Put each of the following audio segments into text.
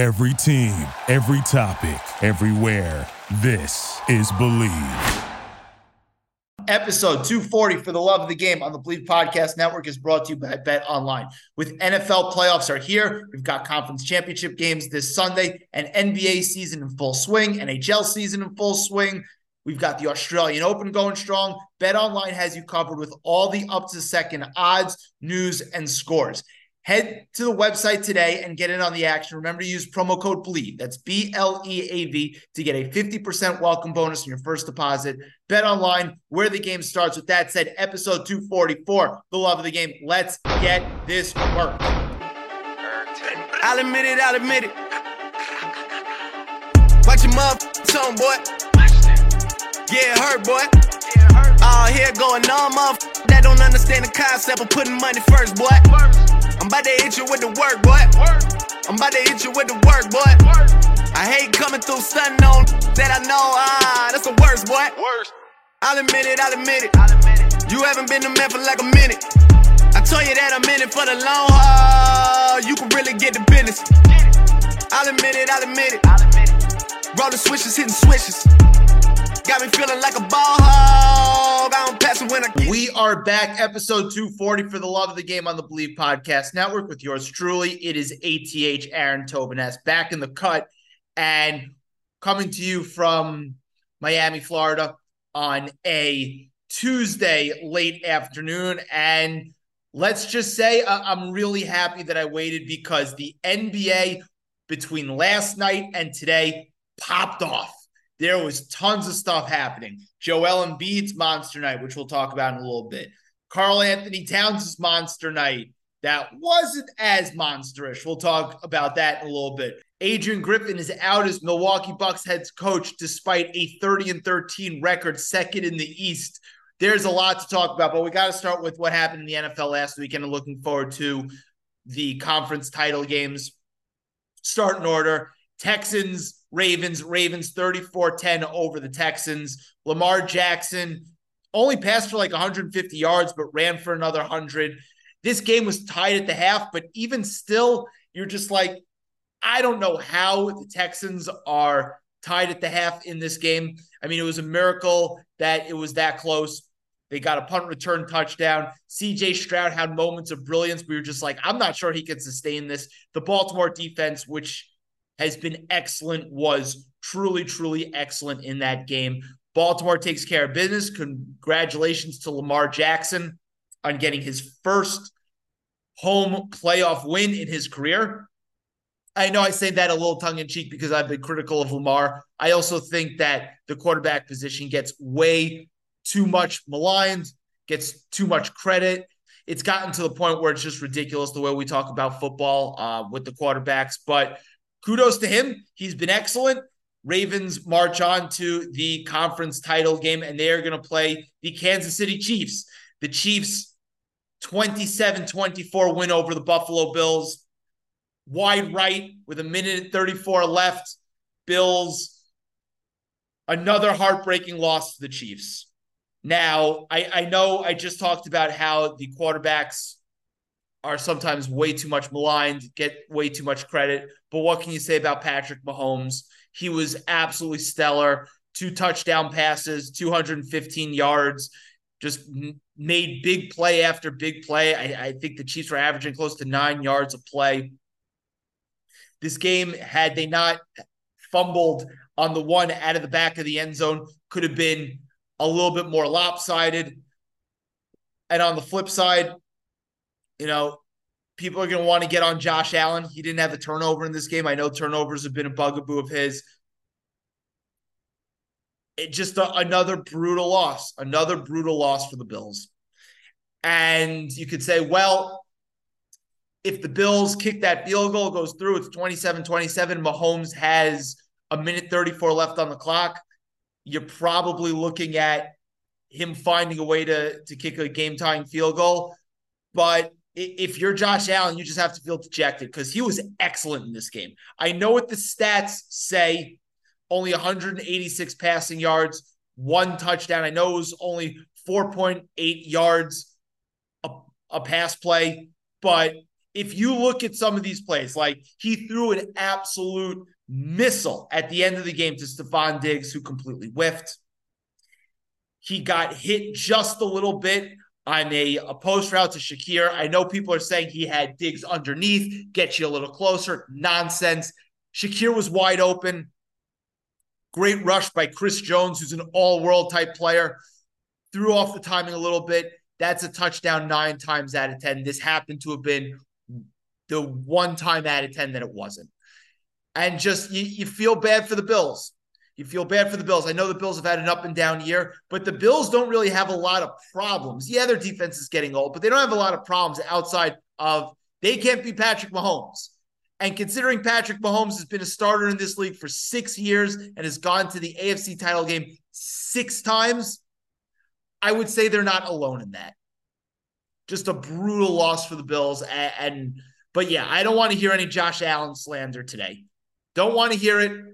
Every team, every topic, everywhere. This is Believe. Episode 240 for the love of the game on the Believe Podcast Network is brought to you by Bet Online. With NFL playoffs are here, we've got conference championship games this Sunday, and NBA season in full swing, NHL season in full swing. We've got the Australian Open going strong. Bet Online has you covered with all the up to second odds, news, and scores. Head to the website today and get in on the action. Remember to use promo code BLEAV. That's B L E A V to get a 50% welcome bonus on your first deposit. Bet online where the game starts. With that said, episode 244, the love of the game. Let's get this work. I'll admit it, I'll admit it. Watch your mouth, son, boy. It hurt, boy. All here going on, motherf- that don't understand the concept of putting money first, boy. I'm about to hit you with the work, boy. I'm about to hit you with the work, boy. I hate coming through stunting on that I know, ah, that's the worst, boy. I'll admit it, I'll admit it. You haven't been a man for like a minute. I told you that I'm in it for the long haul. You can really get the business. I'll admit it, I'll admit it. Rolling switches, hitting switches. Got me feeling like a ball hog. I don't pass it when I get We are back, episode 240 for the love of the game on the Believe Podcast Network with yours truly. It is ATH Aaron Tobiness back in the cut and coming to you from Miami, Florida on a Tuesday late afternoon. And let's just say I- I'm really happy that I waited because the NBA between last night and today popped off. There was tons of stuff happening. Joel Embiid's monster night, which we'll talk about in a little bit. Karl-Anthony Towns' monster night that wasn't as monsterish. We'll talk about that in a little bit. Adrian Griffin is out as Milwaukee Bucks head coach despite a 30 and 13 record, second in the East. There's a lot to talk about, but we got to start with what happened in the NFL last weekend and looking forward to the conference title games. Start in order. Texans, Ravens, Ravens 34 10 over the Texans. Lamar Jackson only passed for like 150 yards, but ran for another 100. This game was tied at the half, but even still, you're just like, I don't know how the Texans are tied at the half in this game. I mean, it was a miracle that it was that close. They got a punt return touchdown. CJ Stroud had moments of brilliance. We were just like, I'm not sure he can sustain this. The Baltimore defense, which has been excellent, was truly, truly excellent in that game. Baltimore takes care of business. Congratulations to Lamar Jackson on getting his first home playoff win in his career. I know I say that a little tongue in cheek because I've been critical of Lamar. I also think that the quarterback position gets way too much maligned, gets too much credit. It's gotten to the point where it's just ridiculous the way we talk about football uh, with the quarterbacks. But kudos to him. He's been excellent. Ravens march on to the conference title game, and they are going to play the Kansas City Chiefs. The Chiefs 27 24 win over the Buffalo Bills. Wide right with a minute and 34 left. Bills, another heartbreaking loss to the Chiefs. Now, I, I know I just talked about how the quarterbacks are sometimes way too much maligned, get way too much credit. But what can you say about Patrick Mahomes? He was absolutely stellar. Two touchdown passes, 215 yards, just made big play after big play. I, I think the Chiefs were averaging close to nine yards a play. This game, had they not fumbled on the one out of the back of the end zone, could have been a little bit more lopsided. And on the flip side, you know, people are going to want to get on Josh Allen. He didn't have a turnover in this game. I know turnovers have been a bugaboo of his. It just a, another brutal loss, another brutal loss for the Bills. And you could say, well, if the Bills kick that field goal, goes through, it's 27 27. Mahomes has a minute 34 left on the clock. You're probably looking at him finding a way to, to kick a game tying field goal. But if you're Josh Allen, you just have to feel dejected because he was excellent in this game. I know what the stats say only 186 passing yards, one touchdown. I know it was only 4.8 yards a, a pass play, but if you look at some of these plays, like he threw an absolute missile at the end of the game to Stefon Diggs, who completely whiffed. He got hit just a little bit on a, a post route to Shakir. I know people are saying he had Diggs underneath, get you a little closer. Nonsense. Shakir was wide open. Great rush by Chris Jones, who's an all world type player. Threw off the timing a little bit. That's a touchdown nine times out of 10. This happened to have been the one time out of 10 that it wasn't. And just you, you feel bad for the Bills. You feel bad for the Bills. I know the Bills have had an up and down year, but the Bills don't really have a lot of problems. Yeah, their defense is getting old, but they don't have a lot of problems outside of they can't be Patrick Mahomes. And considering Patrick Mahomes has been a starter in this league for six years and has gone to the AFC title game six times, I would say they're not alone in that. Just a brutal loss for the Bills. And, and but yeah, I don't want to hear any Josh Allen slander today. Don't want to hear it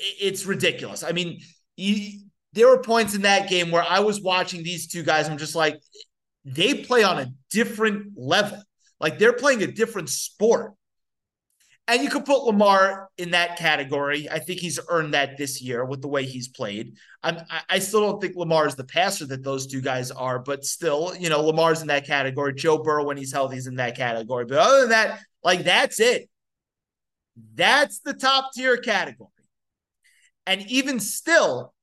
it's ridiculous. I mean, you, there were points in that game where I was watching these two guys. I'm just like, they play on a different level. Like they're playing a different sport. And you could put Lamar in that category. I think he's earned that this year with the way he's played. I'm, I still don't think Lamar is the passer that those two guys are, but still, you know, Lamar's in that category. Joe Burrow, when he's healthy, is in that category. But other than that, like that's it. That's the top tier category. And even still,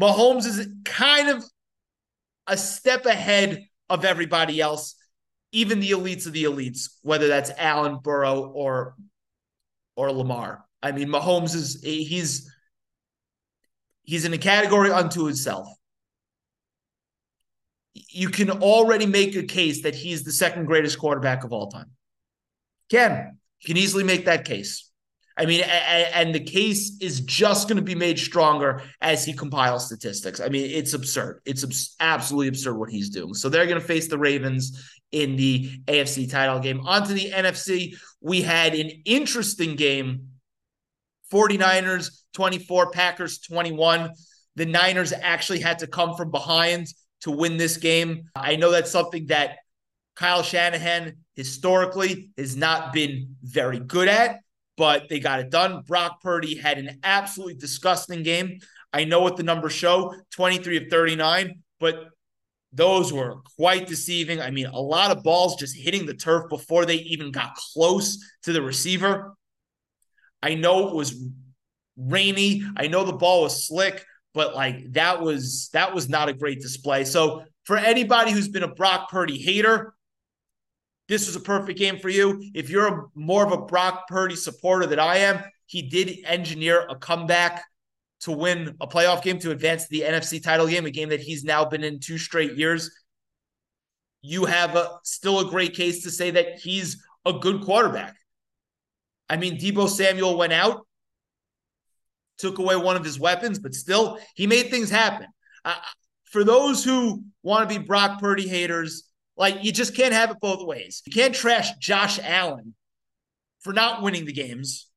Mahomes is kind of a step ahead of everybody else, even the elites of the elites, whether that's Allen, Burrow, or or Lamar. I mean, Mahomes is he's he's in a category unto himself. You can already make a case that he's the second greatest quarterback of all time. Can you can easily make that case. I mean, and the case is just going to be made stronger as he compiles statistics. I mean, it's absurd. It's absolutely absurd what he's doing. So they're going to face the Ravens in the AFC title game. Onto the NFC, we had an interesting game 49ers 24, Packers 21. The Niners actually had to come from behind to win this game. I know that's something that Kyle Shanahan historically has not been very good at but they got it done. Brock Purdy had an absolutely disgusting game. I know what the numbers show 23 of 39, but those were quite deceiving. I mean, a lot of balls just hitting the turf before they even got close to the receiver. I know it was rainy. I know the ball was slick, but like that was that was not a great display. So for anybody who's been a Brock Purdy hater, this was a perfect game for you. If you're a, more of a Brock Purdy supporter than I am, he did engineer a comeback to win a playoff game to advance the NFC title game, a game that he's now been in two straight years. You have a, still a great case to say that he's a good quarterback. I mean, Deebo Samuel went out, took away one of his weapons, but still, he made things happen. Uh, for those who want to be Brock Purdy haters, like you just can't have it both ways. You can't trash Josh Allen for not winning the games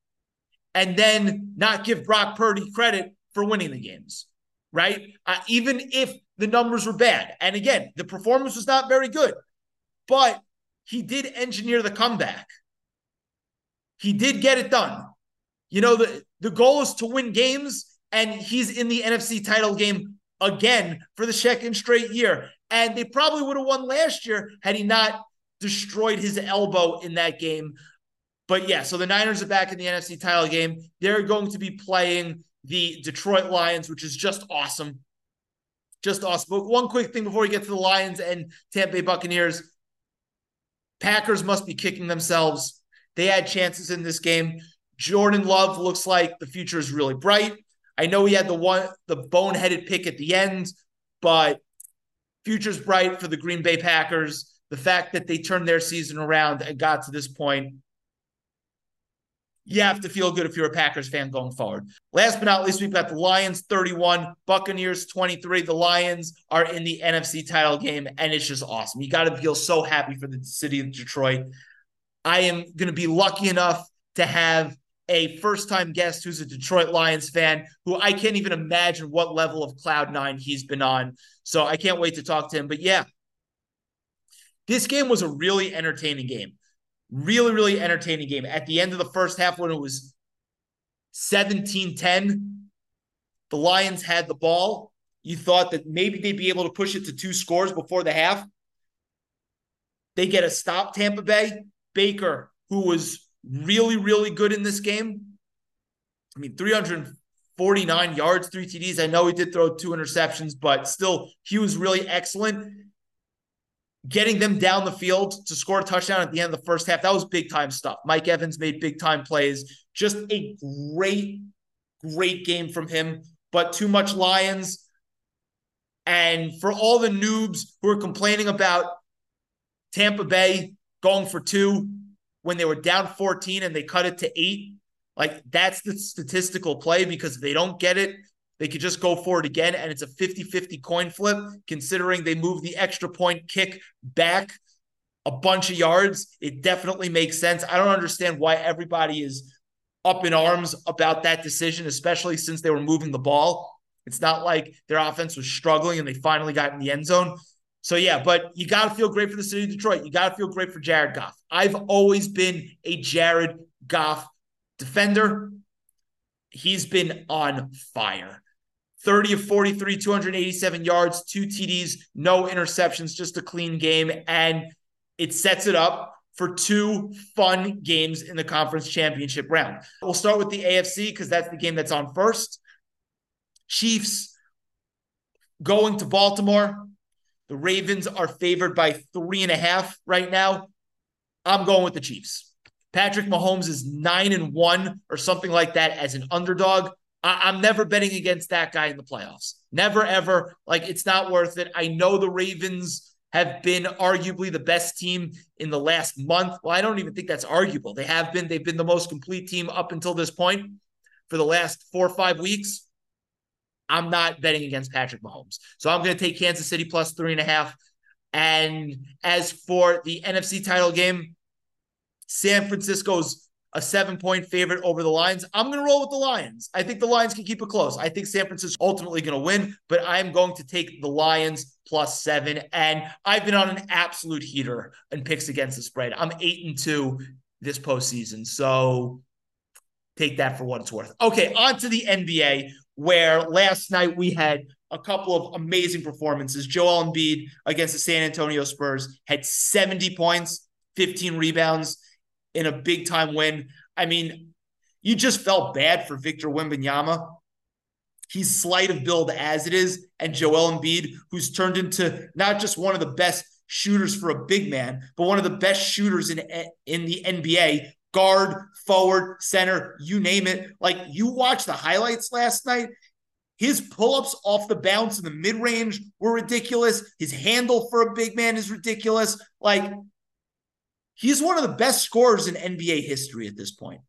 and then not give Brock Purdy credit for winning the games, right? Uh, even if the numbers were bad. And again, the performance was not very good, but he did engineer the comeback. He did get it done. You know, the, the goal is to win games, and he's in the NFC title game again for the second straight year. And they probably would have won last year had he not destroyed his elbow in that game. But yeah, so the Niners are back in the NFC title game. They're going to be playing the Detroit Lions, which is just awesome. Just awesome. But one quick thing before we get to the Lions and Tampa Bay Buccaneers Packers must be kicking themselves. They had chances in this game. Jordan Love looks like the future is really bright. I know he had the one the boneheaded pick at the end, but future's bright for the Green Bay Packers. The fact that they turned their season around and got to this point, you have to feel good if you're a Packers fan going forward. Last but not least, we've got the Lions 31, Buccaneers 23. The Lions are in the NFC title game, and it's just awesome. You got to feel so happy for the city of Detroit. I am going to be lucky enough to have a first time guest who's a Detroit Lions fan who I can't even imagine what level of cloud nine he's been on. So I can't wait to talk to him. But yeah, This game was a really entertaining game. Really, really entertaining game. At the end of the first half, when it was 17 10, the Lions had the ball. You thought that maybe they'd be able to push it to two scores before the half. They get a stop, Tampa Bay. Baker, who was really, really good in this game. I mean, 349 yards, three TDs. I know he did throw two interceptions, but still, he was really excellent. Getting them down the field to score a touchdown at the end of the first half, that was big time stuff. Mike Evans made big time plays. Just a great, great game from him, but too much Lions. And for all the noobs who are complaining about Tampa Bay going for two when they were down 14 and they cut it to eight, like that's the statistical play because if they don't get it, they could just go for it again. And it's a 50 50 coin flip, considering they move the extra point kick back a bunch of yards. It definitely makes sense. I don't understand why everybody is up in arms about that decision, especially since they were moving the ball. It's not like their offense was struggling and they finally got in the end zone. So yeah, but you got to feel great for the city of Detroit. You got to feel great for Jared Goff. I've always been a Jared Goff defender. He's been on fire. 30 of 43, 287 yards, two TDs, no interceptions, just a clean game. And it sets it up for two fun games in the conference championship round. We'll start with the AFC because that's the game that's on first. Chiefs going to Baltimore. The Ravens are favored by three and a half right now. I'm going with the Chiefs. Patrick Mahomes is nine and one or something like that as an underdog. I- am never betting against that guy in the playoffs. Never, ever. Like, it's not worth it. I know the Ravens have been arguably the best team in the last month. Well, I don't even think that's arguable. They have been. They've been the most complete team up until this point for the last four or five weeks. I'm not betting against Patrick Mahomes. So I'm going to take Kansas City plus three and a half. And as for the NFC title game, San Francisco's a seven point favorite over the Lions. I'm going to roll with the Lions. I think the Lions can keep it close. I think San Francisco ultimately going to win, but I'm going to take the Lions plus seven. And I've been on an absolute heater in picks against the spread. I'm eight and two this postseason. So take that for what it's worth. Okay, on to the NBA, where last night we had a couple of amazing performances. Joel Embiid against the San Antonio Spurs had 70 points, 15 rebounds in a big time win. I mean, you just felt bad for Victor Wembanyama. He's slight of build as it is, and Joel Embiid, who's turned into not just one of the best shooters for a big man, but one of the best shooters in in the NBA, guard, forward, center, you name it. Like you watched the highlights last night. His pull-ups off the bounce in the mid-range were ridiculous. His handle for a big man is ridiculous. Like He's one of the best scorers in NBA history at this point.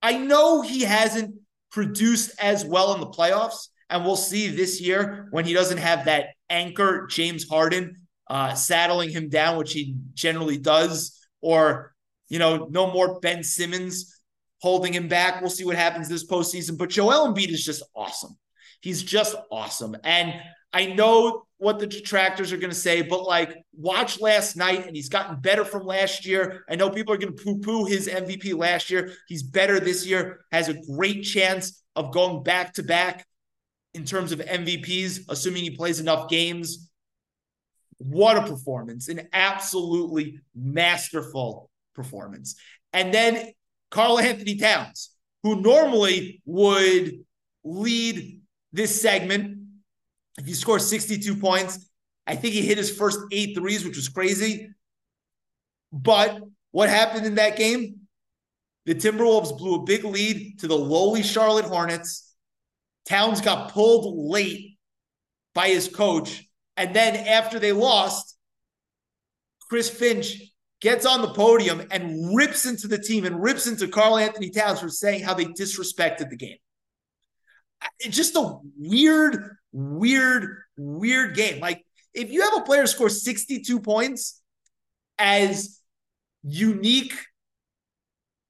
I know he hasn't produced as well in the playoffs, and we'll see this year when he doesn't have that anchor, James Harden, uh, saddling him down, which he generally does, or you know, no more Ben Simmons holding him back. We'll see what happens this postseason. But Joel Embiid is just awesome. He's just awesome. And I know what the detractors are going to say, but like watch last night and he's gotten better from last year. I know people are going to poo poo his MVP last year. He's better this year, has a great chance of going back to back in terms of MVPs, assuming he plays enough games. What a performance! An absolutely masterful performance. And then Karl-Anthony Towns, who normally would lead this segment If he scored 62 points. I think he hit his first eight threes, which was crazy. But what happened in that game? The Timberwolves blew a big lead to the lowly Charlotte Hornets. Towns got pulled late by his coach. And then after they lost, Chris Finch gets on the podium and rips into the team and rips into Karl-Anthony Towns for saying how they disrespected the game. It's just a weird weird, weird game. Like if you have a player score 62 points as unique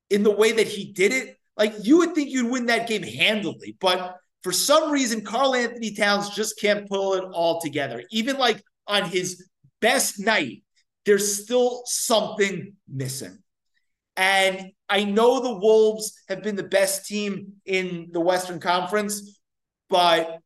in the way that he did it, like you would think you'd win that game handily. But for some reason, Karl-Anthony Towns just can't pull it all together. Even like on his best night, there's still something missing. And I know the Wolves have been the best team in the Western Conference, but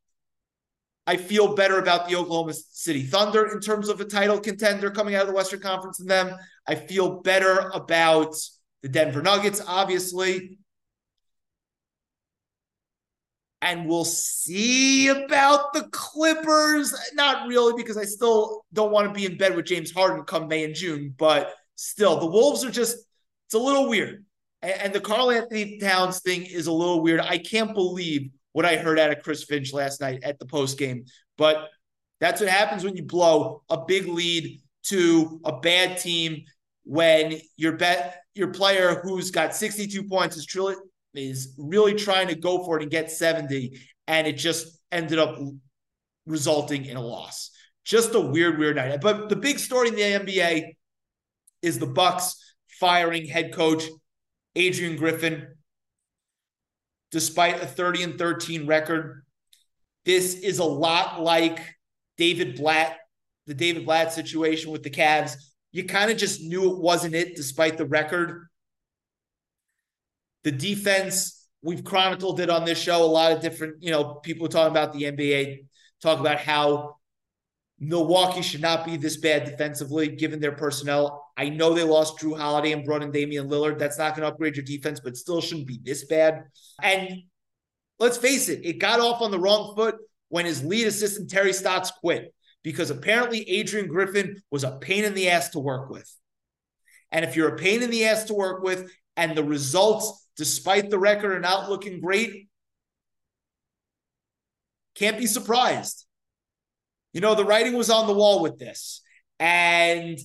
I feel better about the Oklahoma City Thunder in terms of a title contender coming out of the Western Conference than them. I feel better about the Denver Nuggets, obviously. And we'll see about the Clippers. Not really, because I still don't want to be in bed with James Harden come May and June. But still, the Wolves are just, it's a little weird. And the Karl-Anthony Towns thing is a little weird. I can't believe what I heard out of Chris Finch last night at the post game. But that's what happens when you blow a big lead to a bad team when your bet your player who's got 62 points is truly is really trying to go for it and get 70 and it just ended up resulting in a loss. Just a weird weird night. But the big story in the NBA is the Bucks firing head coach Adrian Griffin despite a 30 and 13 record. This is a lot like David Blatt, the David Blatt situation with the Cavs. You kind of just knew it wasn't it despite the record. The defense, we've chronicled it on this show. A lot of different, you know, people talking about the NBA, talk about how Milwaukee should not be this bad defensively given their personnel. I know they lost Jrue Holiday and brought in Damian Lillard. That's not going to upgrade your defense, but still shouldn't be this bad. And let's face it, it got off on the wrong foot when his lead assistant Terry Stotts quit because apparently Adrian Griffin was a pain in the ass to work with. And if you're a pain in the ass to work with and the results, despite the record, are not looking great, can't be surprised. You know, the writing was on the wall with this. And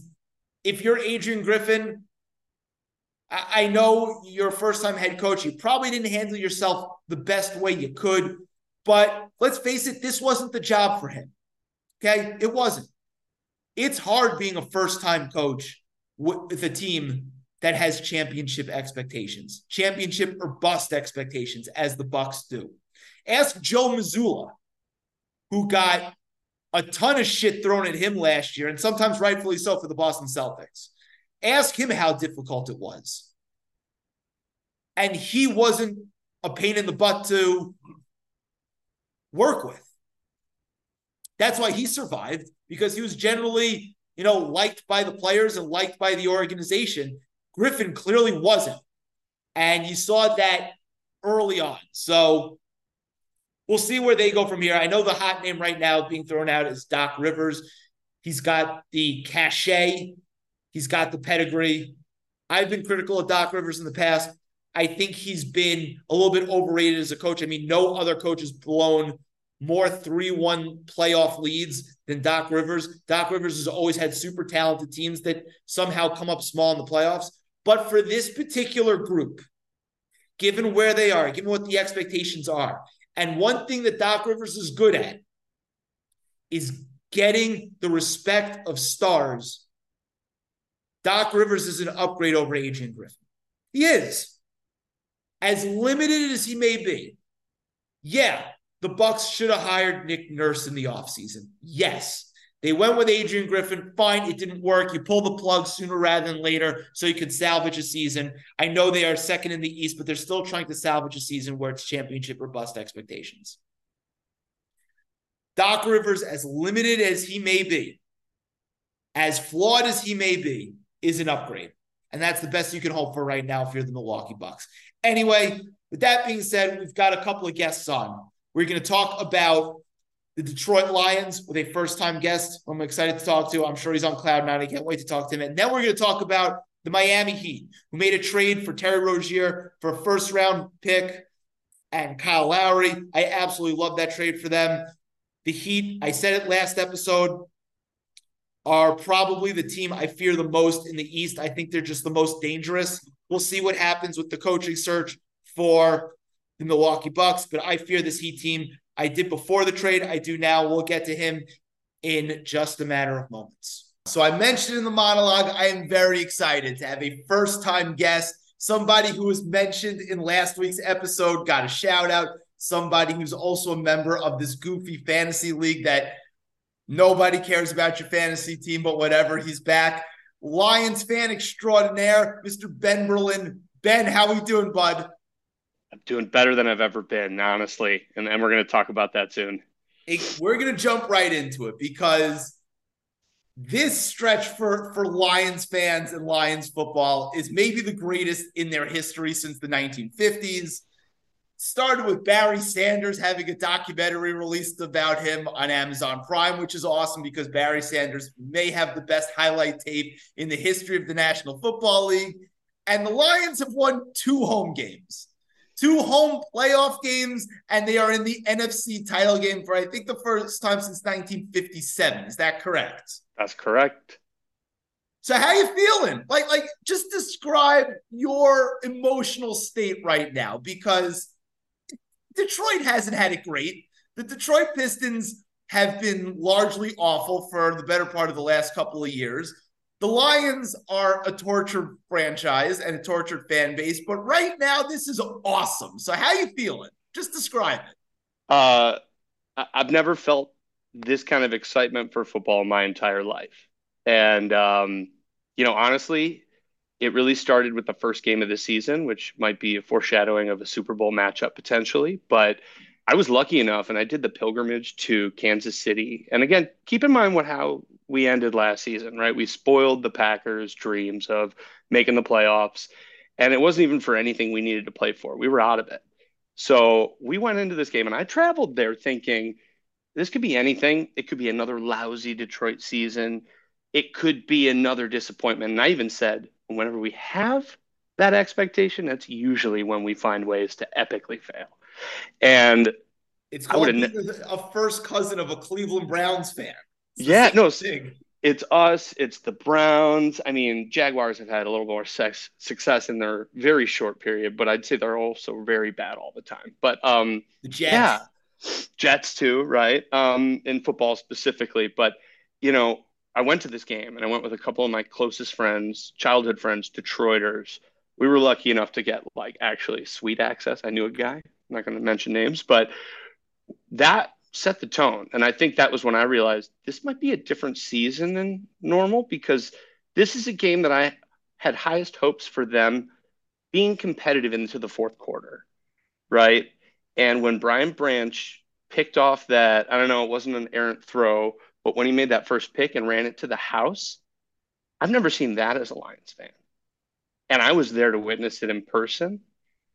if you're Adrian Griffin, I know you're a first time head coach. You probably didn't handle yourself the best way you could. But let's face it, this wasn't the job for him. Okay. It wasn't. It's hard being a first time coach with a team that has championship expectations, championship or bust expectations, as the Bucks do. Ask Joe Mazzulla, who got a ton of shit thrown at him last year, and sometimes rightfully so for the Boston Celtics. Ask him how difficult it was. And he wasn't a pain in the butt to work with. That's why he survived because he was generally, you know, liked by the players and liked by the organization. Griffin clearly wasn't. And you saw that early on. So we'll see where they go from here. I know the hot name right now being thrown out is Doc Rivers. He's got the cachet, he's got the pedigree. I've been critical of Doc Rivers in the past. I think he's been a little bit overrated as a coach. I mean, no other coach has blown more 3 1 playoff leads than Doc Rivers. Doc Rivers has always had super talented teams that somehow come up small in the playoffs. But for this particular group, given where they are, given what the expectations are, and one thing that Doc Rivers is good at is getting the respect of stars. Doc Rivers is an upgrade over Adrian Griffin. He is. As limited as he may be. Yeah, the Bucks should have hired Nick Nurse in the offseason. Yes. They went with Adrian Griffin. Fine, it didn't work. You pull the plug sooner rather than later so you can salvage a season. I know they are second in the East, but they're still trying to salvage a season where it's championship or bust expectations. Doc Rivers, as limited as he may be, as flawed as he may be, is an upgrade. And that's the best you can hope for right now if you're the Milwaukee Bucks. Anyway, with that being said, we've got a couple of guests on. We're going to talk about the Detroit Lions with a first time guest I'm excited to talk to. I'm sure he's on cloud nine. I can't wait to talk to him. And then we're going to talk about the Miami Heat, who made a trade for Terry Rozier for a first round pick and Kyle Lowry. I absolutely love that trade for them. The Heat, I said it last episode, are probably the team I fear the most in the East. I think they're just the most dangerous. We'll see what happens with the coaching search for the Milwaukee Bucks, but I fear this Heat team I did before the trade. I do now. We'll get to him in just a matter of moments. So I mentioned in the monologue, I am very excited to have a first time guest, somebody who was mentioned in last week's episode, got a shout out. somebody who's also a member of this goofy fantasy league that nobody cares about your fantasy team, but whatever. He's back. Lions fan extraordinaire, Mr. Ben Berlin. Ben, how are we doing, bud? I'm doing better than I've ever been, honestly. And, and we're going to talk about that soon. It, we're going to jump right into it because this stretch for, for Lions fans and Lions football is maybe the greatest in their history since the 1950s. Started with Barry Sanders having a documentary released about him on Amazon Prime, which is awesome because Barry Sanders may have the best highlight tape in the history of the National Football League. And the Lions have won two home games two home playoff games, and they are in the NFC title game for I think the first time since 1957. Is that correct? That's correct. So how you feeling? Like, like just describe your emotional state right now because Detroit hasn't had it great. The Detroit Pistons have been largely awful for the better part of the last couple of years. The Lions are a tortured franchise and a tortured fan base, but right now this is awesome. So how you feeling? Just describe it. Uh, I've never felt this kind of excitement for football my entire life, and um, you know, honestly, it really started with the first game of the season, which might be a foreshadowing of a Super Bowl matchup potentially. But I was lucky enough, and I did the pilgrimage to Kansas City. And again, keep in mind what how we ended last season, right? We spoiled the Packers' dreams of making the playoffs, and it wasn't even for anything we needed to play for. We were out of it. So we went into this game, and I traveled there thinking this could be anything. It could be another lousy Detroit season. It could be another disappointment. And I even said, whenever we have that expectation, that's usually when we find ways to epically fail. And it's a first cousin of a Cleveland Browns fan. It's yeah, no, thing. it's us, it's the Browns. I mean, Jaguars have had a little more sex, success in their very short period, but I'd say they're also very bad all the time. But um, the Jets. yeah, Jets too, right? Um, in football specifically, but you know, I went to this game and I went with a couple of my closest friends, childhood friends, Detroiters. We were lucky enough to get like actually sweet access. I knew a guy. I'm not going to mention names, but that set the tone. And I think that was when I realized this might be a different season than normal because this is a game that I had highest hopes for them being competitive into the fourth quarter, right? And when Brian Branch picked off that, I don't know, it wasn't an errant throw, but when he made that first pick and ran it to the house, I've never seen that as a Lions fan. And I was there to witness it in person.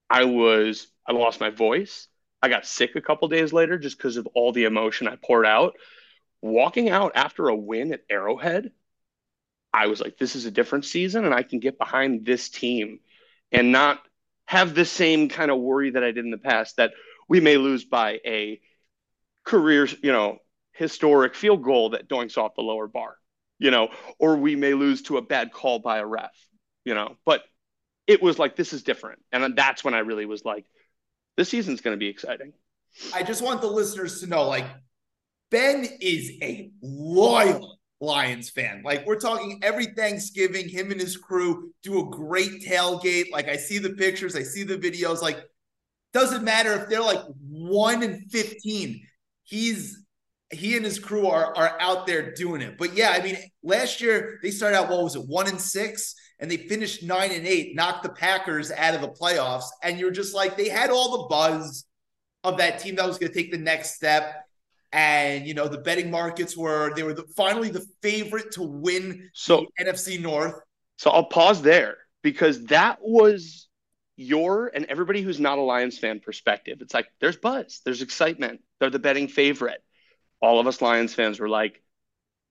I was, I lost my voice. I got sick a couple days later just because of all the emotion I poured out. Walking out after a win at Arrowhead, I was like, this is a different season, and I can get behind this team and not have the same kind of worry that I did in the past that we may lose by a career, you know, historic field goal that doinks off the lower bar, you know, or we may lose to a bad call by a ref, you know. But it was like, this is different. And that's when I really was like, this season's going to be exciting. I just want the listeners to know like Ben is a loyal Lions fan. Like we're talking every Thanksgiving, him and his crew do a great tailgate. Like I see the pictures, I see the videos. Like doesn't matter if they're like one and fifteen. He's he and his crew are are out there doing it. But yeah, I mean, last year they started out what was it, one and six, and they finished nine and eight, knocked the Packers out of the playoffs. And you're just like, they had all the buzz of that team that was going to take the next step. And you know, the betting markets were they were the, finally the favorite to win so, NFC North. So I'll pause there because that was your and everybody who's not a Lions fan perspective. It's like there's buzz, there's excitement. They're the betting favorite. All of us Lions fans were like,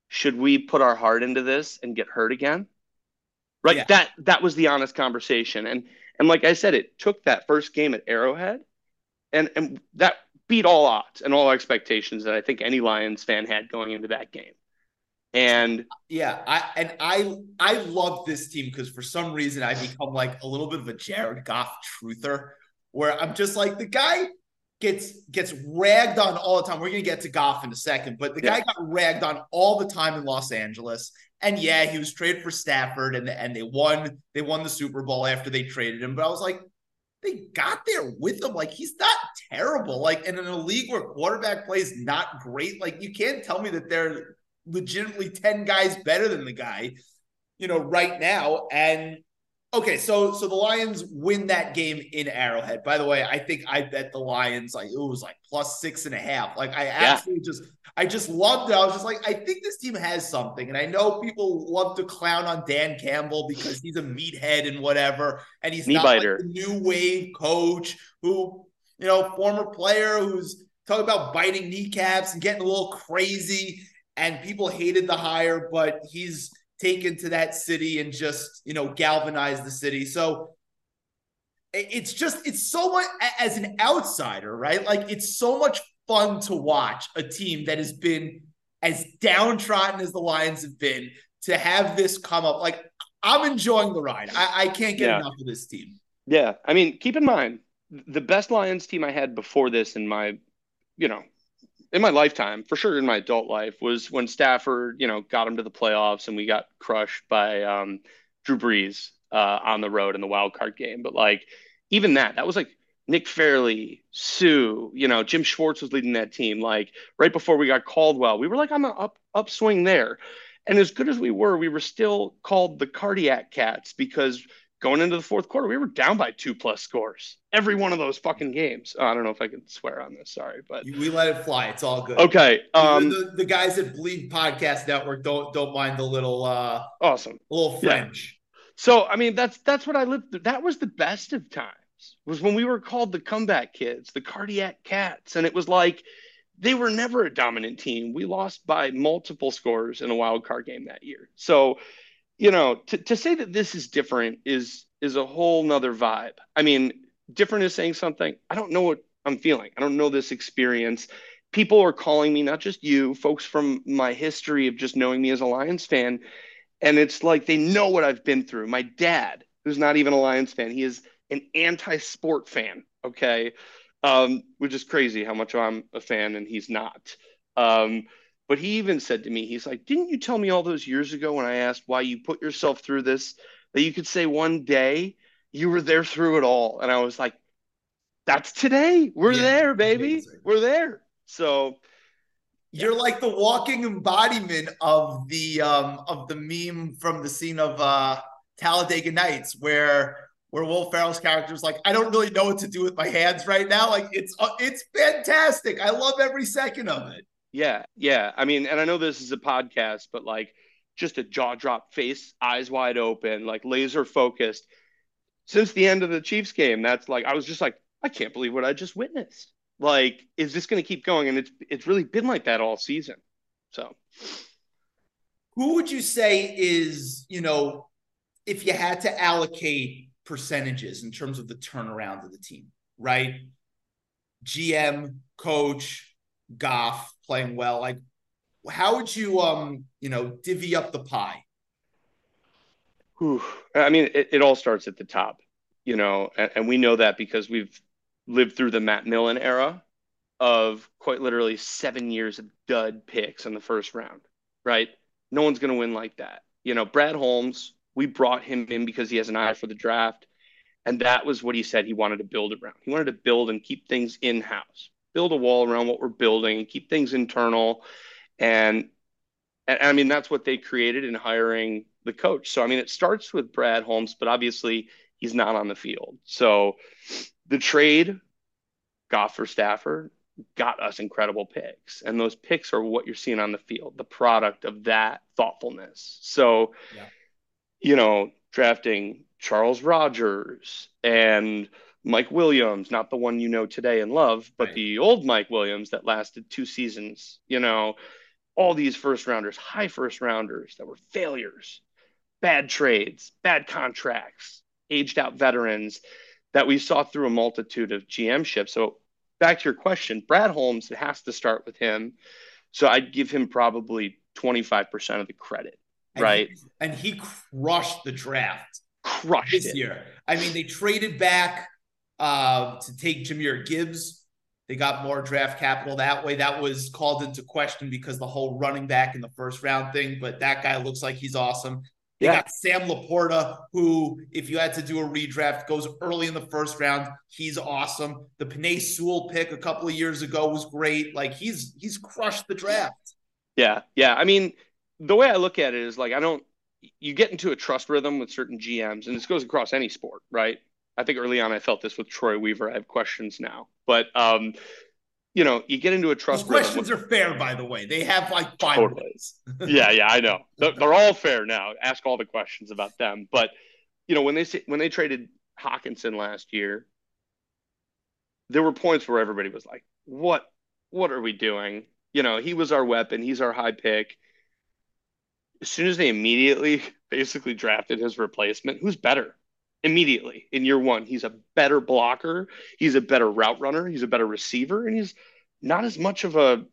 should we put our heart into this and get hurt again? Right yeah. that that was the honest conversation and and like i said it took that first game at arrowhead and and that beat all odds and all expectations that i think any lions fan had going into that game and yeah i and i i love this team because for some reason i become like a little bit of a jared goff truther where i'm just like the guy gets gets ragged on all the time. We're gonna get to Goff in a second, but the yeah. guy got ragged on all the time in Los Angeles. And yeah, he was traded for Stafford, and and they won they won the Super Bowl after they traded him. But I was like, they got there with him. Like he's not terrible. Like and in a league where quarterback play is not great, like you can't tell me that they're legitimately 10 guys better than the guy, you know, right now. And okay, so so the Lions win that game in Arrowhead. By the way, I think I bet the Lions like it was like plus six and a half. Like I absolutely yeah. just I just loved it. I was just like, I think this team has something. And I know people love to clown on Dan Campbell because he's a meathead and whatever, and he's Knee not like the new wave coach who, you know, former player who's talking about biting kneecaps and getting a little crazy and people hated the hire, but he's taken to that city and just, you know, galvanized the city. So it's just, it's so much as an outsider, right? Like it's so much fun to watch a team that has been as downtrodden as the Lions have been to have this come up. Like I'm enjoying the ride. I, I can't get yeah. enough of this team. Yeah. I mean, keep in mind the best Lions team I had before this in my, you know, in my lifetime, for sure in my adult life, was when Stafford, you know, got him to the playoffs and we got crushed by um, Drew Brees uh, on the road in the wild card game. But like even that, that was like Nick Fairley, Suh, you know, Jim Schwartz was leading that team. Like right before we got Caldwell, we were like on the up upswing there. And as good as we were, we were still called the cardiac cats because going into the fourth quarter, we were down by two plus scores every one of those fucking games. Oh, I don't know if I can swear on this. Sorry, but we let it fly. It's all good. Okay. Um, the, the, guys at Bleed Podcast Network don't don't mind the little uh awesome little French. Yeah. So I mean that's that's what I lived. That was the best of times. Was when we were called the comeback kids, the cardiac cats, and it was like they were never a dominant team. We lost by multiple scores in a wild card game that year. So you know, to, to say that this is different is is a whole nother vibe. I mean, different is saying something. I don't know what I'm feeling. I don't know this experience. People are calling me, not just you, folks from my history of just knowing me as a Lions fan. And it's like they know what I've been through. My dad, who's not even a Lions fan, he is an anti sport fan. Okay. Um, which is crazy how much I'm a fan and he's not. Um, but he even said to me, he's like, Didn't you tell me all those years ago when I asked why you put yourself through this that you could say one day you were there through it all? And I was like, That's today. We're yeah, there, baby. Amazing. We're there. So you're like the walking embodiment of the um of the meme from the scene of uh Talladega Nights where where Will Ferrell's character is like, I don't really know what to do with my hands right now. Like it's uh, it's fantastic. I love every second of it. Yeah, yeah. I mean, and I know this is a podcast, but like just a jaw drop face, eyes wide open, like laser focused. Since the end of the Chiefs game, that's like I was just like, I can't believe what I just witnessed. Like, is this going to keep going? And it's it's really been like that all season. So, who would you say is you know, if you had to allocate percentages in terms of the turnaround of the team, right? GM, coach, Goff, playing well. Like, how would you, um, you know, divvy up the pie? I mean, it, it all starts at the top, you know, and, and we know that because we've lived through the Matt Millen era of quite literally seven years of dud picks in the first round, right? No one's going to win like that. You know, Brad Holmes, we brought him in because he has an eye for the draft. And that was what he said he wanted to build around. He wanted to build and keep things in house build a wall around what we're building, and keep things internal. And, and I mean, that's what they created in hiring the coach. So, I mean, it starts with Brad Holmes, but obviously he's not on the field. So the trade, Goff for Stafford, got us incredible picks. And those picks are what you're seeing on the field, the product of that thoughtfulness. So, yeah. you know, drafting Charles Rogers and Mike Williams, not the one you know today and love, but right. the old Mike Williams that lasted two seasons, you know, all these first rounders, high first rounders that were failures, bad trades, bad contracts, aged out veterans that we saw through a multitude of GM ships. So back to your question, Brad Holmes, it has to start with him. So I'd give him probably 25% of the credit, and right? He, and he crushed the draft. Crushed this it. year. I mean, they traded back uh, to take Jahmyr Gibbs. They got more draft capital that way. That was called into question because the whole running back in the first round thing, but that guy looks like he's awesome. They Yeah. got Sam LaPorta, who, if you had to do a redraft, goes early in the first round. He's awesome. The Penei Sewell pick a couple of years ago was great. Like he's he's crushed the draft. Yeah, yeah. I mean, the way I look at it is like I don't. You get into a trust rhythm with certain GMs, and this goes across any sport, right? I think early on I felt this with Troy Weaver. I have questions now, but um, you know, you get into a Those trust rhythm. questions are fair, by the way. They have like five Totally. ways. yeah, yeah, I know. They're, they're all fair now. Ask all the questions about them. But you know, when they when they traded Hockenson last year, there were points where everybody was like, "What? What are we doing?" You know, he was our weapon. He's our high pick. As soon as they immediately basically drafted his replacement, who's better? Immediately in year one, he's a better blocker. He's a better route runner. He's a better receiver, and he's not as much of a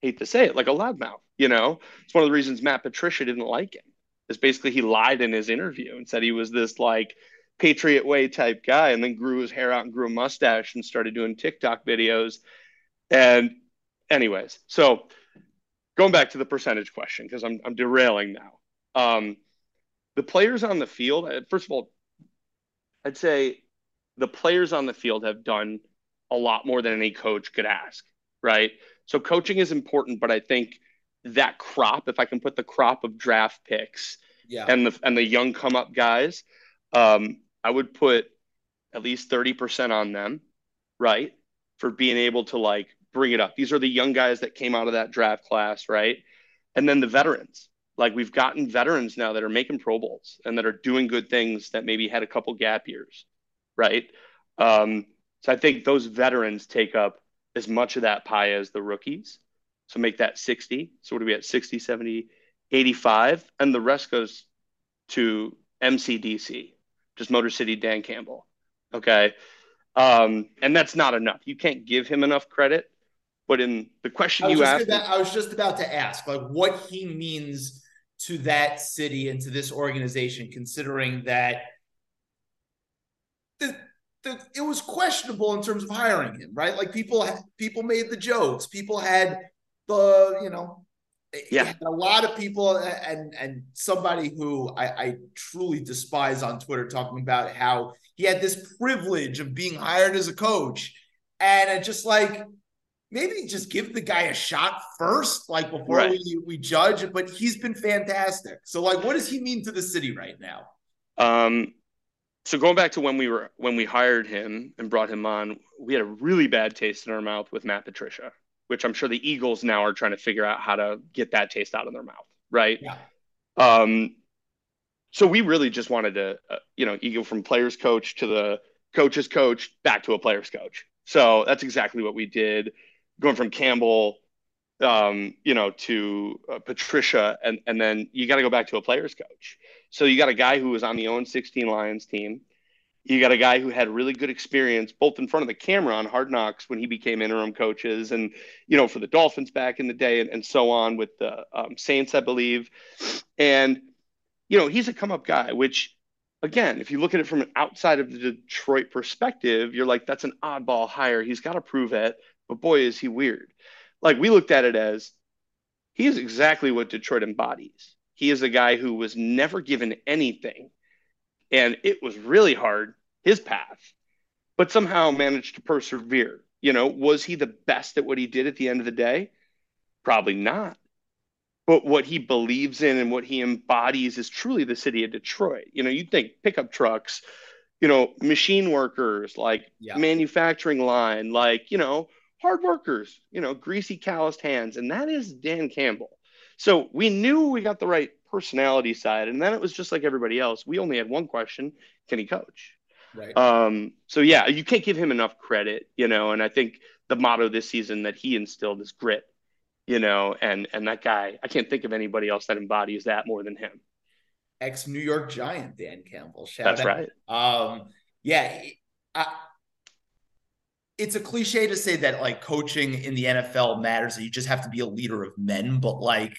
hate to say it, like a loudmouth. You know, it's one of the reasons Matt Patricia didn't like him. Is basically he lied in his interview and said he was this like Patriot way type guy, and then grew his hair out and grew a mustache and started doing TikTok videos. And, anyways, so going back to the percentage question because I'm I'm derailing now. Um, the players on the field, uh, first of all, I'd say the players on the field have done a lot more than any coach could ask, right? So coaching is important, but I think that crop, if I can put the crop of draft picks Yeah. and the and the young come up guys, um, I would put at least 30% on them, right? For being able to like bring it up. These are the young guys that came out of that draft class, right? And then the veterans. Like we've gotten veterans now that are making Pro Bowls and that are doing good things that maybe had a couple gap years, right? Um, so I think those veterans take up as much of that pie as the rookies. So make that 60. So what are we at? 60, 70, 85. And the rest goes to MCDC, just Motor City Dan Campbell. Okay. Um, and that's not enough. You can't give him enough credit. But in the question you asked, about, I was just about to ask, like, what he means to that city and to this organization, considering that the, the, it was questionable in terms of hiring him, right? Like, people people made the jokes, people had the, you know, Yeah. a lot of people and and somebody who I, I truly despise on Twitter talking about how he had this privilege of being hired as a coach, and it just like maybe just give the guy a shot first, like before Right. we, we judge. But he's been fantastic. So, like, what does he mean to the city right now? Um, so going back to when we were when we hired him and brought him on, we had a really bad taste in our mouth with Matt Patricia, which I'm sure the Eagles now are trying to figure out how to get that taste out of their mouth, right? Yeah. Um, so we really just wanted to, uh, you know, you go from players coach to the coach's coach back to a players coach. So that's exactly what we did, going from Campbell, um, you know, to uh, Patricia, and and then you got to go back to a players coach. So you got a guy who was on the 0 16 Lions team. You got a guy who had really good experience both in front of the camera on Hard Knocks when he became interim coaches, and you know for the Dolphins back in the day, and, and so on with the um, Saints, I believe. And you know he's a come up guy, which again, if you look at it from an outside of the Detroit perspective, you're like that's an oddball hire. He's got to prove it, but boy is he weird. Like we looked at it as he is exactly what Detroit embodies. He is a guy who was never given anything and it was really hard his path but somehow managed to persevere you know was he the best at what he did at the end of the day probably not but what he believes in and what he embodies is truly the city of detroit you know you think pickup trucks you know machine workers like Yeah. manufacturing line like you know hard workers you know greasy calloused hands and that is dan campbell so we knew we got the right personality side, and then it was just like everybody else. We only had one question: Can he coach? Right. Um, so yeah, you can't give him enough credit, you know. And I think the motto this season that he instilled is grit, you know. And and that guy, I can't think of anybody else that embodies that more than him. Ex New York Giant Dan Campbell. Shout That's out. right. Um, yeah, I, it's a cliche to say that like coaching in the NFL matters. That you just have to be a leader of men, but like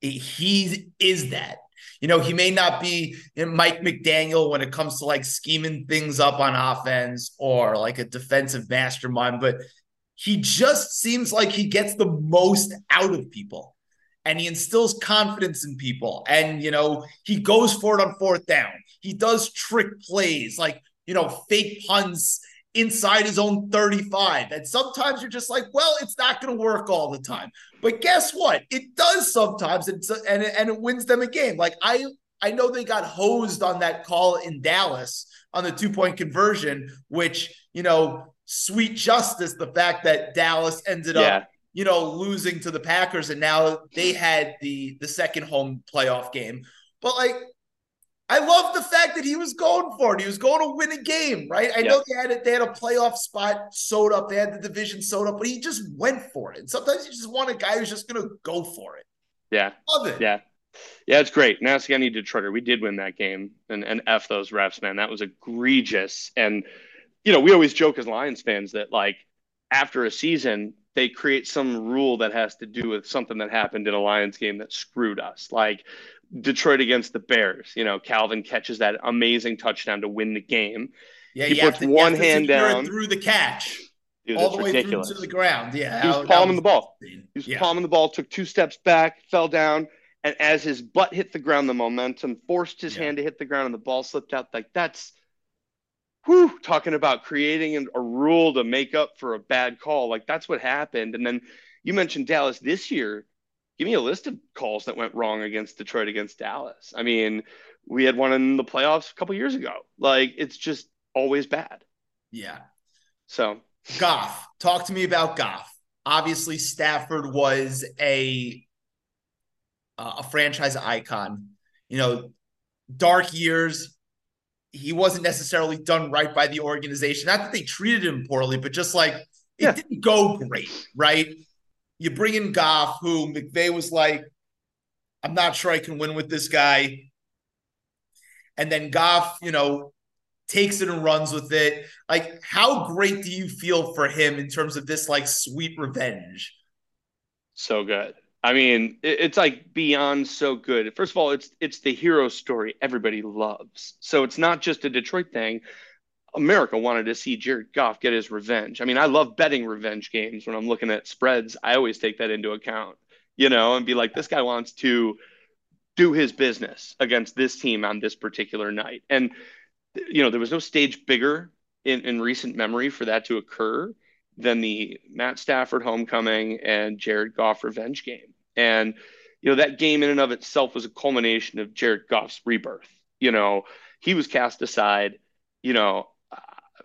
he is that. You know, he may not be Mike McDaniel when it comes to like scheming things up on offense or like a defensive mastermind, but he just seems like he gets the most out of people. and he instills confidence in people. And, you know, he goes for it on fourth down. He does trick plays like, you know, fake punts inside his own 35. And sometimes you're just like, well, it's not going to work all the time. But guess what? It does sometimes and, and, and it wins them a game. Like I I know they got hosed on that call in Dallas on the two-point conversion, which, you know, sweet justice the fact that Dallas ended yeah. up you know, losing to the Packers, and now they had the the second home playoff game. But like, I love the fact that he was going for it. He was going to win a game, right? I know they had a, they had a playoff spot sewed up, they had the division sewed up, but he just went for it. And sometimes you just want a guy who's just going to go for it. Yeah, love it. Yeah. Yeah, it's great. Now Again, Detroiter. We did win that game, and and f those refs, man. That was egregious. And you know, we always joke as Lions fans that like after a season, they create some rule that has to do with something that happened in a Lions game that screwed us. Like Detroit against the Bears, you know, Calvin catches that amazing touchdown to win the game. Yeah, he puts to, one hand down through the catch. Dude, all the way ridiculous. through to the ground. Yeah, he was palming was, the ball. He was yeah. palming the ball. Took two steps back, fell down, and as his butt hit the ground, the momentum forced his yeah. hand to hit the ground, and the ball slipped out. Like that's whew, talking about creating a rule to make up for a bad call. Like that's what happened. And then you mentioned Dallas this year. Give me a list of calls that went wrong against Detroit against Dallas. I mean, we had one in the playoffs a couple years ago. Like it's just always bad. Yeah. So Goff, talk to me about Goff. Obviously, Stafford was a uh, a franchise icon. You know, dark years, he wasn't necessarily done right by the organization. Not that they treated him poorly, but just like it yeah. didn't go great, right? You bring in Goff, who McVay was like, I'm not sure I can win with this guy. And then Goff, you know, takes it and runs with it. Like, how great do you feel for him in terms of this like sweet revenge? So good. I mean, it's like beyond so good. First of all, it's it's the hero story everybody loves. So it's not just a Detroit thing. America wanted to see Jared Goff get his revenge. I mean, I love betting revenge games when I'm looking at spreads. I always take that into account, you know, and be like, this guy wants to do his business against this team on this particular night. And you know, there was no stage bigger in, in recent memory for that to occur than the Matt Stafford homecoming and Jared Goff revenge game. And, you know, that game in and of itself was a culmination of Jared Goff's rebirth. You know, he was cast aside. You know,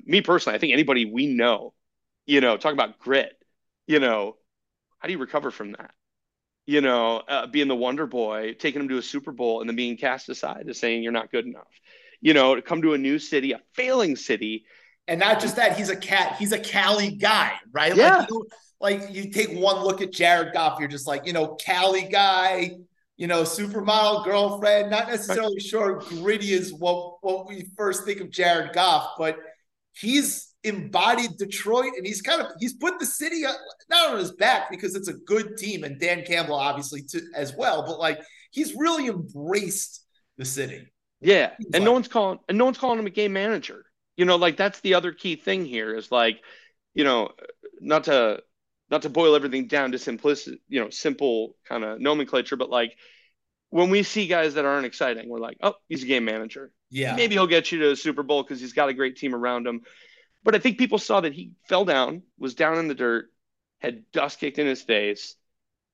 me personally, I think anybody we know, you know, talk about grit, you know, how do you recover from that? You know, uh, being the wonder boy, taking him to a Super Bowl and then being cast aside to saying you're not good enough. You know, to come to a new city, a failing city. And not just that, he's a cat, he's a Cali guy, right? Yeah. Like, you like you take one look at Jared Goff, you're just like, you know, Cali guy, you know, supermodel girlfriend. Not necessarily sure gritty is what what we first think of Jared Goff, but he's embodied Detroit and he's kind of he's put the city not on his back because it's a good team and Dan Campbell obviously too, as well, but like he's really embraced the city. Yeah, and like, no one's calling and no one's calling him a game manager. You know, like that's the other key thing here is like, you know, not to not to boil everything down to simplicity, you know, simple kind of nomenclature, but like when we see guys that aren't exciting, we're like, oh, he's a game manager. Yeah. Maybe he'll get you to a Super Bowl because he's got a great team around him. But I think people saw that he fell down, was down in the dirt, had dust kicked in his face,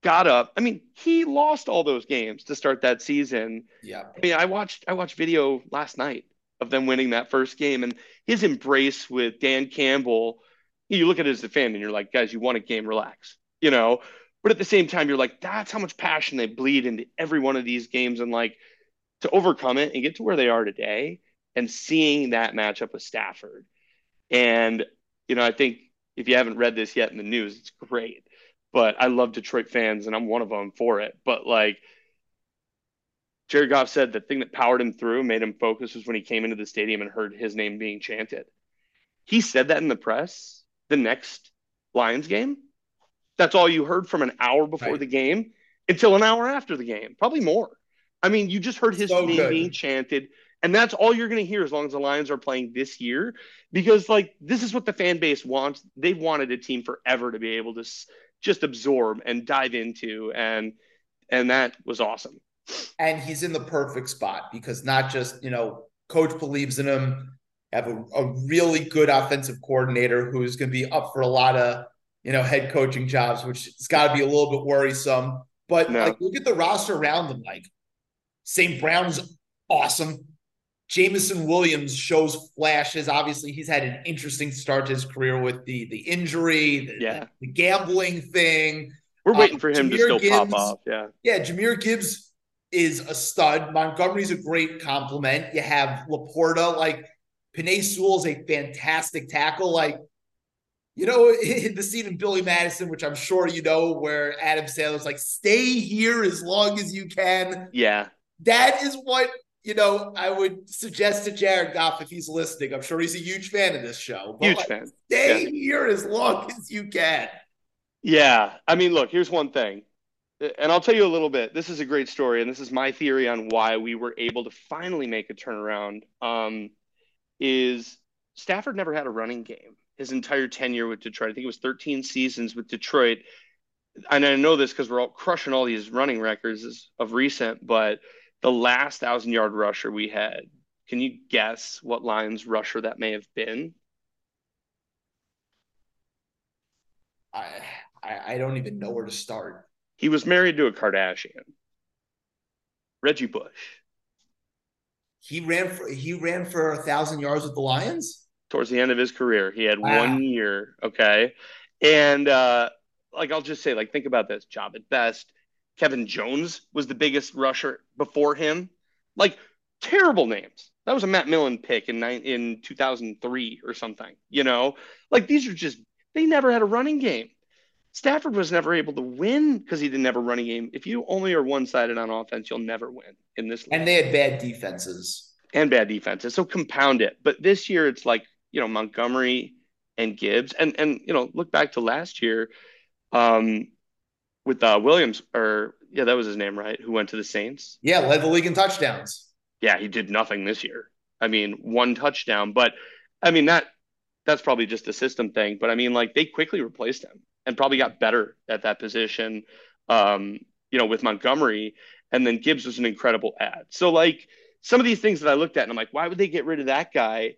got up. I mean, he lost all those games to start that season. Yeah. I mean, I watched I watched video last night of them winning that first game and his embrace with Dan Campbell you look at it as a fan and you're like, guys, you want a game, relax, you know. But at the same time, you're like, that's how much passion they bleed into every one of these games, and like to overcome it and get to where they are today, and seeing that matchup with Stafford, and you know, I think if you haven't read this yet in the news, it's great. But I love Detroit fans, and I'm one of them for it. But like. Jared Goff said the thing that powered him through, made him focus, was when he came into the stadium and heard his name being chanted. He said that in the press the next Lions game. That's all you heard from an hour before right. the game until an hour after the game, probably more. I mean, you just heard his so name good. being chanted, and that's all you're going to hear as long as the Lions are playing this year, because like this is what the fan base wants. They've wanted a team forever to be able to s- just absorb and dive into, and and that was awesome. And he's in the perfect spot because not just, you know, coach believes in him, have a, a really good offensive coordinator who's going to be up for a lot of, you know, head coaching jobs, which it's got to be a little bit worrisome. But no. like, look at the roster around them. Like, St. Brown's awesome. Jameson Williams shows flashes. Obviously, he's had an interesting start to his career with the the injury, the, yeah. the, the gambling thing. We're waiting um, for him Jahmyr to still Gibbs, pop off. Yeah. Yeah. Jahmyr Gibbs is a stud. Montgomery's a great compliment. You have LaPorta, like Penei Sewell is a fantastic tackle. Like, you know, in the scene in Billy Madison, which I'm sure you know, where Adam Sandler's like, stay here as long as you can. Yeah. That is what you know, I would suggest to Jared Goff if he's listening. I'm sure he's a huge fan of this show. huge like, fan. Stay yeah. here as long as you can. Yeah. I mean, look, here's one thing. And I'll tell you a little bit. This is a great story, and this is my theory on why we were able to finally make a turnaround. Um, is Stafford never had a running game his entire tenure with Detroit. I think it was 13 seasons with Detroit. And I know this because we're all crushing all these running records of recent, but the last thousand yard rusher we had, can you guess what Lions rusher that may have been? I, I, I don't even know where to start. He was married to a Kardashian. Reggie Bush. He ran for he ran for a thousand yards with the Lions towards the end of his career. He had wow. one year, okay, and uh, like I'll just say, like think about this: Jahvid Best, Kevin Jones was the biggest rusher before him. Like terrible names. That was a Matt Millen pick in nine, in 2003 or something. You know, like these are just they never had a running game. Stafford was never able to win because he didn't have a running game. If you only are one sided on offense, you'll never win in this. League. And they had bad defenses. And bad defenses, so compound it. But this year, it's like you know Montgomery and Gibbs, and and you know look back to last year. Um, with uh, Williams, or yeah, that was his name, right? Who went to the Saints? Yeah, led the league in touchdowns. Yeah, he did nothing this year. I mean, one touchdown, but I mean that that's probably just a system thing. But I mean, like they quickly replaced him and probably got better at that position. Um, you know, with Montgomery, and then Gibbs was an incredible ad. So like some of these things that I looked at, and I'm like, why would they get rid of that guy?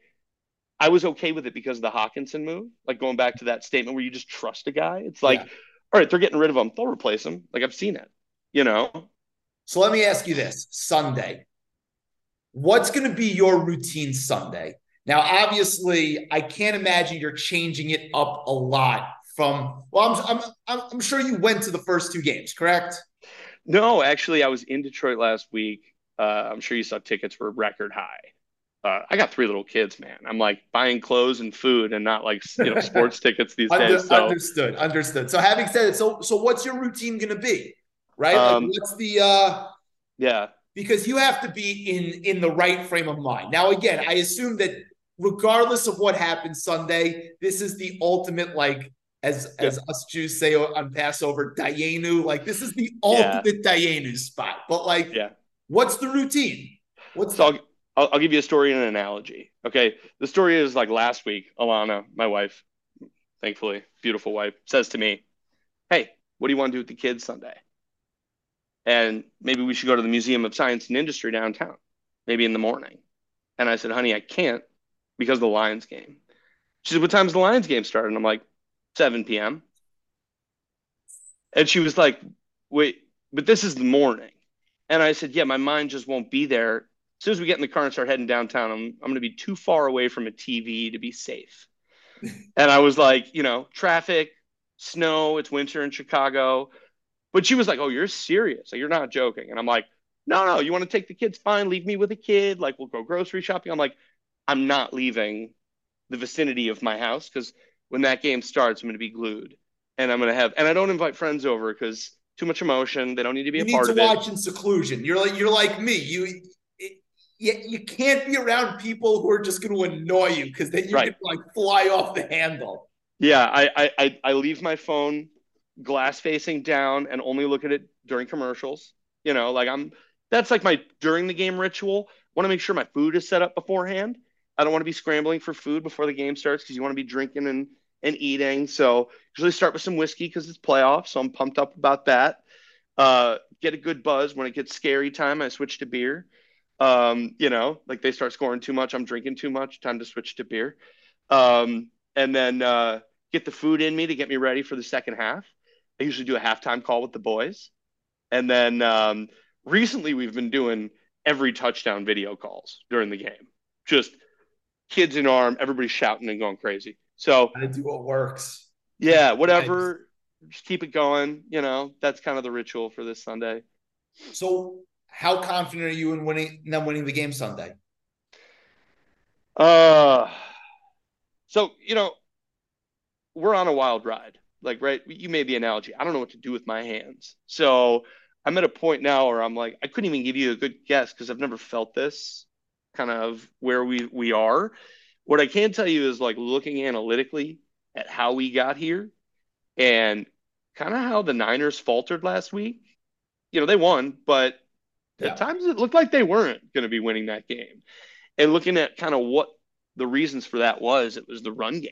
I was okay with it because of the Hockenson move, like going back to that statement where you just trust a guy. It's like. Yeah all right, they're getting rid of him. They'll replace him. Like I've seen it, you know? So let me ask you this Sunday. What's going to be your routine Sunday? Now, obviously, I can't imagine you're changing it up a lot from, well, I'm, I'm, I'm sure you went to the first two games, correct? No, actually, I was in Detroit last week. Uh, I'm sure you saw tickets were record high uh, I got three little kids, man. I'm like buying clothes and food and not like you know sports tickets these Under, days. So. Understood, understood. So having said it, so so what's your routine going to be, right? Um, like what's the uh, yeah? Because you have to be in in the right frame of mind. Now, again, I assume that regardless of what happens Sunday, this is the ultimate like as yeah. as us Jews say on Passover, Dayenu. Like this is the ultimate yeah. Dayenu spot. But like, yeah, what's the routine? What's so the- I'll, I'll give you a story and an analogy. Okay. The story is like last week, Alana, my wife, thankfully, beautiful wife, says to me, Hey, what do you want to do with the kids Sunday? And maybe we should go to the Museum of Science and Industry downtown, maybe in the morning. And I said, Honey, I can't because of the Lions game. She said, What time's the Lions game start? And I'm like, 7 p.m. And she was like, Wait, but this is the morning. And I said, Yeah, my mind just won't be there as soon as we get in the car and start heading downtown, I'm, I'm going to be too far away from a TV to be safe. and I was like, you know, traffic, snow, it's winter in Chicago. But she was like, oh, you're serious. Like, you're not joking. And I'm like, no, no, you want to take the kids? Fine. Leave me with a kid. Like, we'll go grocery shopping. I'm like, I'm not leaving the vicinity of my house because when that game starts, I'm going to be glued. And I'm going to have, and I don't invite friends over because too much emotion. They don't need to be you a part of it. You need to watch in seclusion. You're like, you're like me. You, you, you can't be around people who are just going to annoy you because then you're right. to like fly off the handle. Yeah, I, I I leave my phone glass facing down and only look at it during commercials. You know, like I'm that's like my during the game ritual. Want to make sure my food is set up beforehand. I don't want to be scrambling for food before the game starts because you want to be drinking and and eating. So usually start with some whiskey because it's playoff, so I'm pumped up about that. Uh, get a good buzz when it gets scary time. I switch to beer. Um, you know, like they start scoring too much, I'm drinking too much. Time to switch to beer. Um, and then uh, get the food in me to get me ready for the second half. I usually do a halftime call with the boys, and then um, recently we've been doing every touchdown video calls during the game. Just kids in arm, everybody shouting and going crazy. So I do what works. Yeah, whatever. Just keep it going. You know, that's kind of the ritual for this Sunday. So, how confident are you in winning them winning the game Sunday? Uh, so you know, we're on a wild ride. Like, right? You made the analogy. I don't know what to do with my hands. So I'm at a point now where I'm like, I couldn't even give you a good guess because I've never felt this kind of where we we are. What I can tell you is like looking analytically at how we got here and kind of how the Niners faltered last week. You know, they won, but yeah. at times it looked like they weren't going to be winning that game. And looking at kind of what the reasons for that was, it was the run game.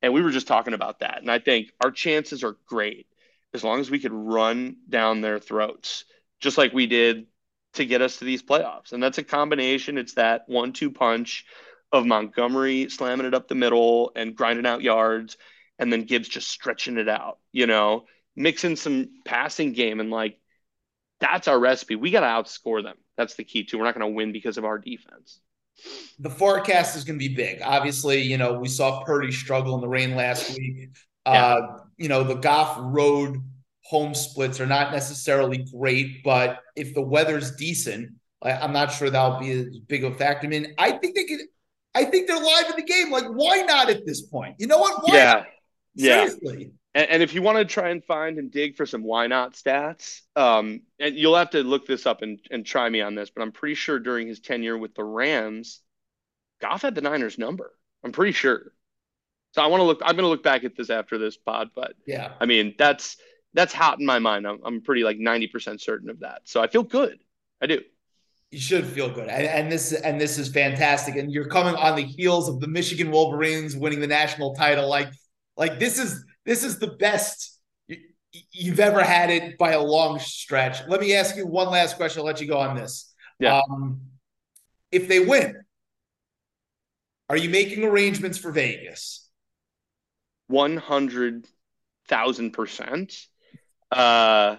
And we were just talking about that. And I think our chances are great as long as we could run down their throats, just like we did to get us to these playoffs. And that's a combination. It's that one two punch of Montgomery slamming it up the middle and grinding out yards, and then Gibbs just stretching it out, you know, mixing some passing game. And like, that's our recipe. We got to outscore them. That's the key, too. We're not going to win because of our defense. The forecast is going to be big. Obviously, you know, we saw Purdy struggle in the rain last week. Yeah. Uh, you know, the Goff road home splits are not necessarily great, but if the weather's decent, I'm not sure that'll be as big of a factor. I mean, I think they could. I think they're live in the game. Like, why not at this point? You know what? Why yeah? Seriously. yeah. And, and, if you want to try and find and dig for some why not stats, um, and you'll have to look this up and, and try me on this, but I'm pretty sure during his tenure with the Rams, Goff had the Niners number. I'm pretty sure. So I want to look. I'm going to look back at this after this pod, but yeah, I mean that's that's hot in my mind. I'm, I'm pretty like 90 percent certain of that. So I feel good. I do. You should feel good, and, and this and this is fantastic. And you're coming on the heels of the Michigan Wolverines winning the national title. Like, like this is this is the best you've ever had it by a long stretch. Let me ask you one last question. I'll let you go on this. Yeah. Um, if they win, are you making arrangements for Vegas? One hundred thousand percent. Uh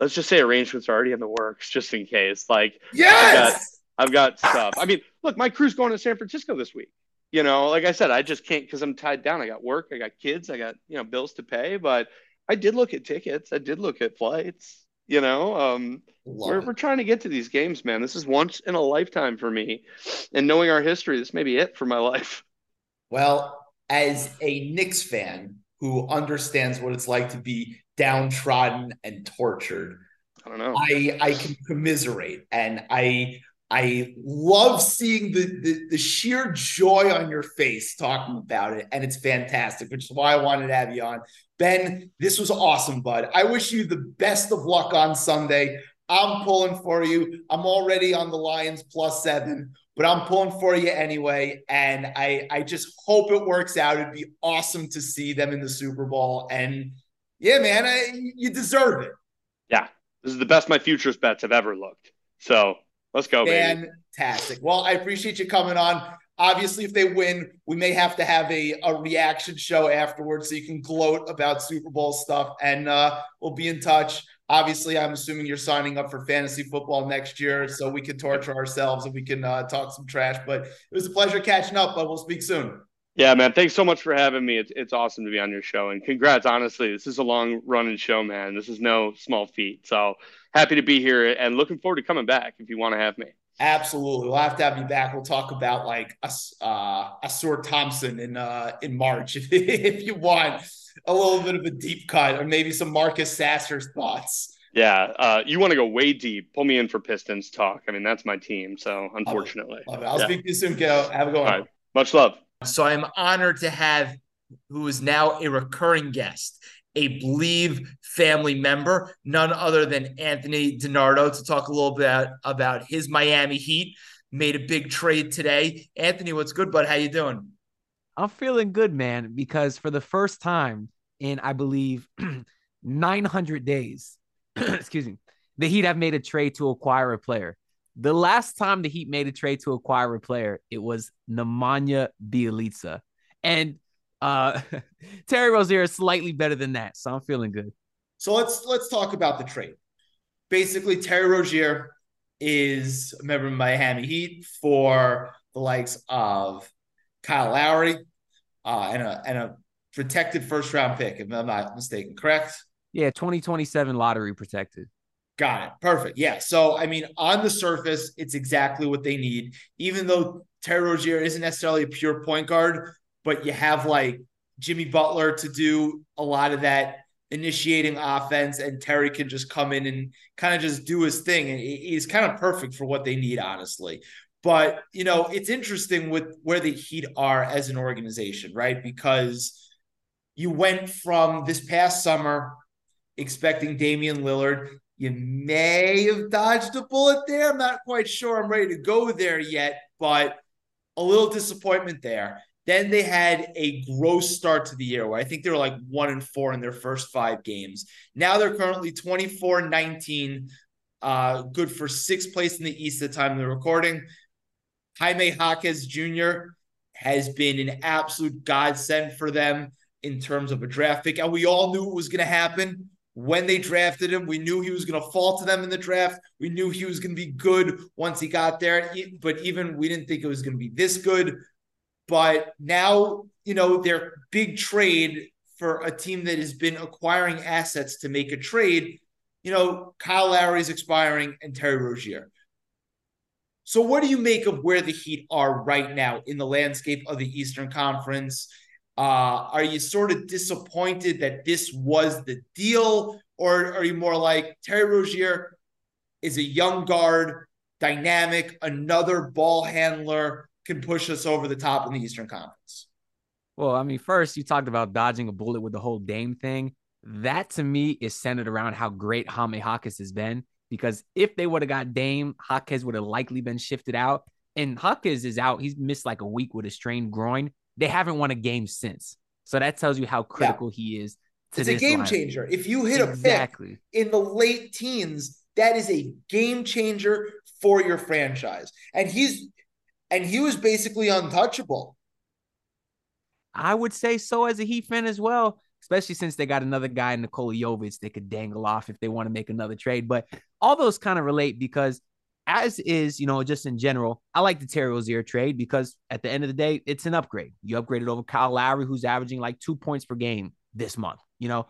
let's just say arrangements are already in the works just in case. Like, yes, I've got, I've got stuff. I mean, look, my crew's going to San Francisco this week. You know, like I said, I just can't because I'm tied down. I got work, I got kids, I got you know bills to pay. But I did look at tickets. I did look at flights. You know, um, we're, we're trying to get to these games, man. This is once in a lifetime for me, and knowing our history, this may be it for my life. Well, as a Knicks fan who understands what it's like to be downtrodden and tortured. I don't know. I I can commiserate and I I love seeing the, the, the sheer joy on your face talking about it, and it's fantastic, which is why I wanted to have you on. Ben, this was awesome, bud. I wish you the best of luck on Sunday. I'm pulling for you. I'm already on the Lions plus seven, but I'm pulling for you anyway. And I I just hope it works out. It'd be awesome to see them in the Super Bowl. And yeah, man, I, you deserve it. Yeah, this is the best my futures bets have ever looked. So let's go, Fantastic. Baby. Well, I appreciate you coming on. Obviously, if they win, we may have to have a, a reaction show afterwards so you can gloat about Super Bowl stuff, and uh, we'll be in touch. Obviously, I'm assuming you're signing up for fantasy football next year, so we can torture ourselves and we can uh, talk some trash. But it was a pleasure catching up, but we'll speak soon. Yeah, man. Thanks so much for having me. It's it's awesome to be on your show, and congrats. Honestly, this is a long running show, man. This is no small feat. So happy to be here, and looking forward to coming back if you want to have me. Absolutely, we'll have to have you back. We'll talk about like a uh, Ausar Thompson in uh, in March if if you want a little bit of a deep cut, or maybe some Marcus Sasser's thoughts. Yeah, uh, you want to go way deep? Pull me in for Pistons talk. I mean, that's my team. So unfortunately, Love it. Love it. I'll yeah. speak to you soon, kiddo. Have a good one. Right. Much love. So I'm honored to have who is now a recurring guest, a Believe family member, none other than Anthony DiNardo, to talk a little bit about, his Miami Heat. Made a big trade today. Anthony, what's good, bud? How you doing? I'm feeling good, man, because for the first time in I believe 900 days, excuse me, the Heat have made a trade to acquire a player. The last time the Heat made a trade to acquire a player, it was Nemanja Bjelica. And uh Terry Rozier is slightly better than that. So I'm feeling good. So let's let's talk about the trade. Basically, Terry Rozier is a member of Miami Heat for the likes of Kyle Lowry uh, and a and a protected first round pick, if I'm not mistaken, correct? Yeah, 2027 lottery protected. Got it. Perfect. Yeah. So, I mean, on the surface, it's exactly what they need. Even though Terry Rozier isn't necessarily a pure point guard, but you have like Jimmy Butler to do a lot of that initiating offense, and Terry can just come in and kind of just do his thing. And he's kind of perfect for what they need, honestly. But, you know, it's interesting with where the Heat are as an organization, right? Because you went from this past summer expecting Damian Lillard you may have dodged a bullet there. I'm not quite sure I'm ready to go there yet, but a little disappointment there. Then they had a gross start to the year where I think they were like one and four in their first five games. Now they're currently 24 19, uh, good for sixth place in the East at the time of the recording. Jaime Jaquez Jr. has been an absolute godsend for them in terms of a draft pick. And we all knew it was going to happen when they drafted him. We knew he was going to fall to them in the draft. We knew he was going to be good once he got there. But even we didn't think it was going to be this good. But now, you know, their big trade for a team that has been acquiring assets to make a trade, you know, Kyle Lowry is expiring and Terry Rozier. So, what do you make of where the Heat are right now in the landscape of the Eastern Conference? Uh, are you sort of disappointed that this was the deal, or are you more like Terry Rozier is a young guard, dynamic, another ball handler, can push us over the top in the Eastern Conference? Well, I mean, first you talked about dodging a bullet with the whole Dame thing. That to me is centered around how great Jaime Jaquez has been. Because if they would have got Dame, Jaquez would have likely been shifted out. And Jaquez is out. He's missed like a week with a strained groin. They haven't won a game since. So that tells you how critical yeah. he is. it's a game changer. If you hit exactly. a pick in the late teens, that is a game changer for your franchise. And he's and he was basically untouchable. I would say so as a Heat fan as well, especially since they got another guy, Nikola Jovic, they could dangle off if they want to make another trade. But all those kind of relate because as is, you know, just in general, I like the Terry Rozier trade because at the end of the day, it's an upgrade. You upgraded over Kyle Lowry, who's averaging like two points per game this month, you know.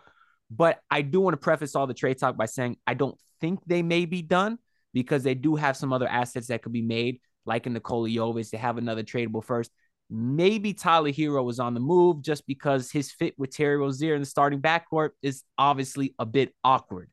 But I do want to preface all the trade talk by saying I don't think they may be done because they do have some other assets that could be made, like in Nikola Jovic. to have another tradable first. Maybe Tyler Herro was on the move just because his fit with Terry Rozier in the starting backcourt is obviously a bit awkward.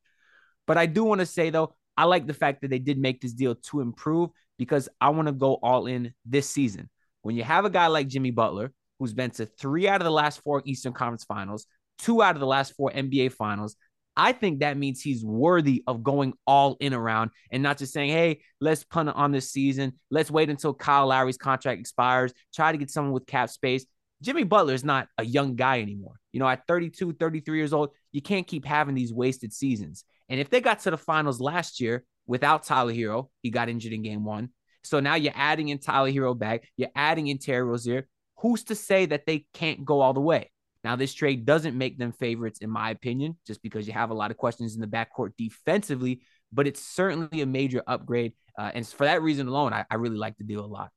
But I do want to say, though, I like the fact that they did make this deal to improve because I want to go all in this season. When you have a guy like Jimmy Butler, who's been to three out of the last four Eastern Conference finals, two out of the last four NBA finals, I think that means he's worthy of going all in around and not just saying, hey, let's punt on this season. Let's wait until Kyle Lowry's contract expires, try to get someone with cap space. Jimmy Butler is not a young guy anymore. You know, at 32, 33 years old, you can't keep having these wasted seasons. And if they got to the finals last year without Tyler Herro, he got injured in game one. So now you're adding in Tyler Herro back, you're adding in Terry Rozier. Who's to say that they can't go all the way? Now, this trade doesn't make them favorites, in my opinion, just because you have a lot of questions in the backcourt defensively, but it's certainly a major upgrade. Uh, and for that reason alone, I, I really like the deal a lot.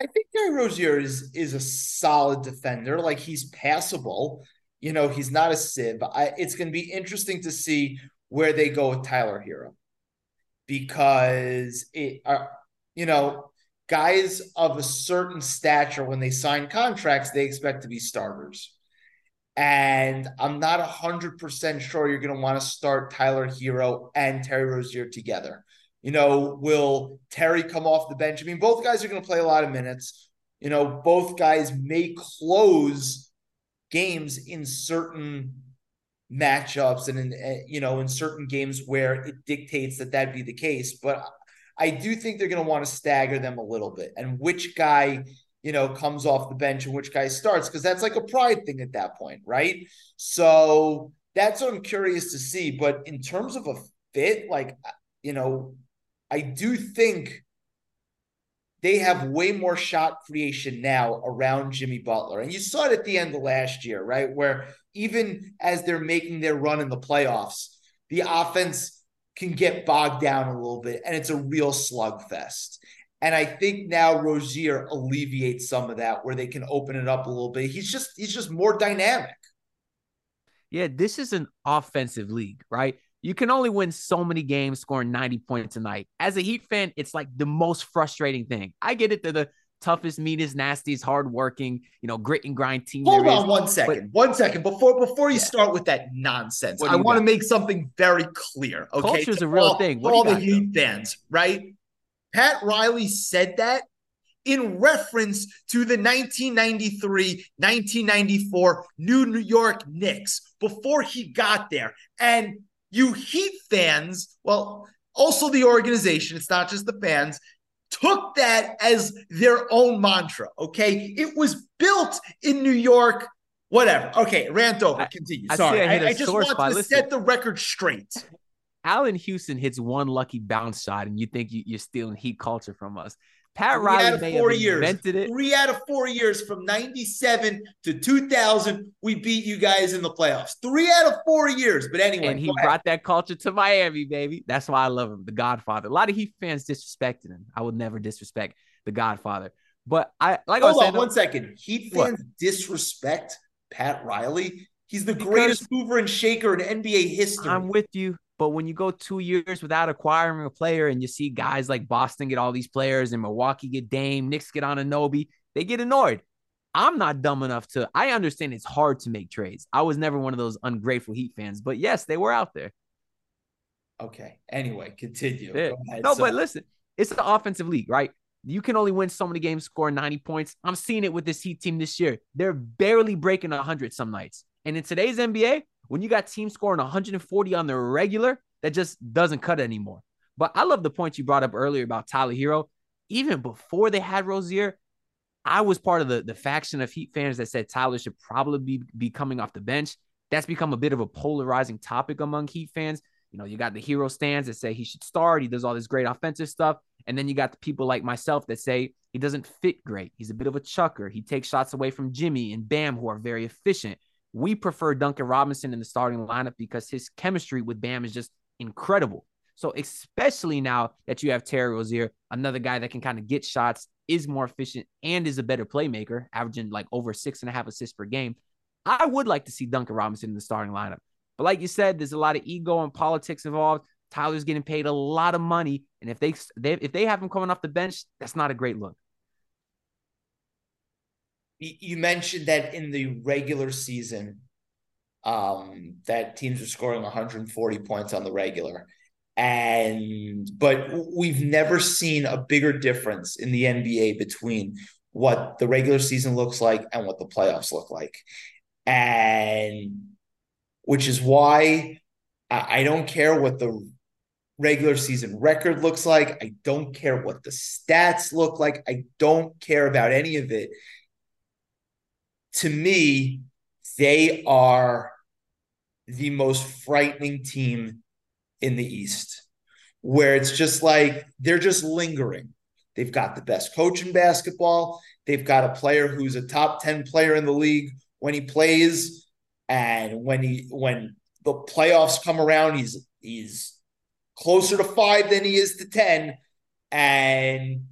I think Terry Rozier is is a solid defender. Like he's passable. You know, he's not a sieve. I, it's going to be interesting to see where they go with Tyler Herro because it, uh, you know, guys of a certain stature when they sign contracts, they expect to be starters. And I'm not 100% sure you're going to want to start Tyler Herro and Terry Rozier together. You know, will Terry come off the bench? I mean, both guys are going to play a lot of minutes. You know, both guys may close games in certain matchups and in eh, you know in certain games where it dictates that that be the case but i do think they're going to want to stagger them a little bit and which guy you know comes off the bench and which guy starts because that's like a pride thing at that point right so that's what I'm curious to see. But in terms of a fit, like uh, you know, I do think they have way more shot creation now around Jimmy Butler. And you saw it at the end of last year, right? Where even as they're making their run in the playoffs, the offense can get bogged down a little bit and it's a real slugfest. And I think now Rozier alleviates some of that where they can open it up a little bit. He's just he's just more dynamic. Yeah, this is an offensive league, right? You can only win so many games scoring 90 points a night. As a Heat fan, it's like the most frustrating thing. I get it. They're the toughest, meanest, nastiest, hardworking, you know, grit and grind team. Hold on is. one second. But, one second. Before before you yeah. start with that nonsense, I want to make something very clear. Okay. Culture is a real all, thing. What all the Heat fans, right? Pat Riley said that in reference to the 1993 1994 New York Knicks before he got there. And you Heat fans, well, also the organization, it's not just the fans, took that as their own mantra. Okay. It was built in New York. Whatever. Okay. Rant over. Continue. I, Sorry. I, I, I just want to Listen. set the record straight. Allan Houston hits one lucky bounce shot, and you think you, are stealing Heat culture from us. Pat Riley out of four years. it. Three out of four years from 97 to 2000, we beat you guys in the playoffs. Three out of four years. But anyway. And he brought that culture to Miami, baby. That's why I love him, the Godfather. A lot of Heat fans disrespected him. I would never disrespect the Godfather. But I like Hold I was saying, on one second. Heat fans what? disrespect Pat Riley. He's the because greatest mover and shaker in NBA history. I'm with you. But when you go two years without acquiring a player and you see guys like Boston get all these players and Milwaukee get Dame, Knicks get Anunoby, they get annoyed. I'm not dumb enough to, I understand it's hard to make trades. I was never one of those ungrateful Heat fans, but yes, they were out there. Okay. Anyway, continue. No, so- but listen, it's the offensive league, right? You can only win so many games, score 90 points. I'm seeing it with this Heat team this year. They're barely breaking 100 some nights. And in today's NBA, when you got teams scoring 140 on the regular, that just doesn't cut anymore. But I love the point you brought up earlier about Tyler Herro. Even before they had Rozier, I was part of the, the faction of Heat fans that said Tyler should probably be, be coming off the bench. That's become a bit of a polarizing topic among Heat fans. You know, you got the Herro stands that say he should start. He does all this great offensive stuff. And then you got the people like myself that say he doesn't fit great. He's a bit of a chucker. He takes shots away from Jimmy and Bam, who are very efficient. We prefer Duncan Robinson in the starting lineup because his chemistry with Bam is just incredible. So, especially now that you have Terry Rozier, another guy that can kind of get shots, is more efficient, and is a better playmaker, averaging like over six and a half assists per game. I would like to see Duncan Robinson in the starting lineup. But like you said, there's a lot of ego and politics involved. Tyler's getting paid a lot of money, and if they, they if they have him coming off the bench, that's not a great look you mentioned that in the regular season, um, that teams are scoring 140 points on the regular. And but we've never seen a bigger difference in the NBA between what the regular season looks like and what the playoffs look like. And which is why I, I don't care what the regular season record looks like. I don't care what the stats look like. I don't care about any of it to me, they are the most frightening team in the East, where it's just like they're just lingering. They've got the best coach in basketball. They've got a player who's a top 10 player in the league when he plays. And when he when the playoffs come around, he's he's closer to five than he is to 10. And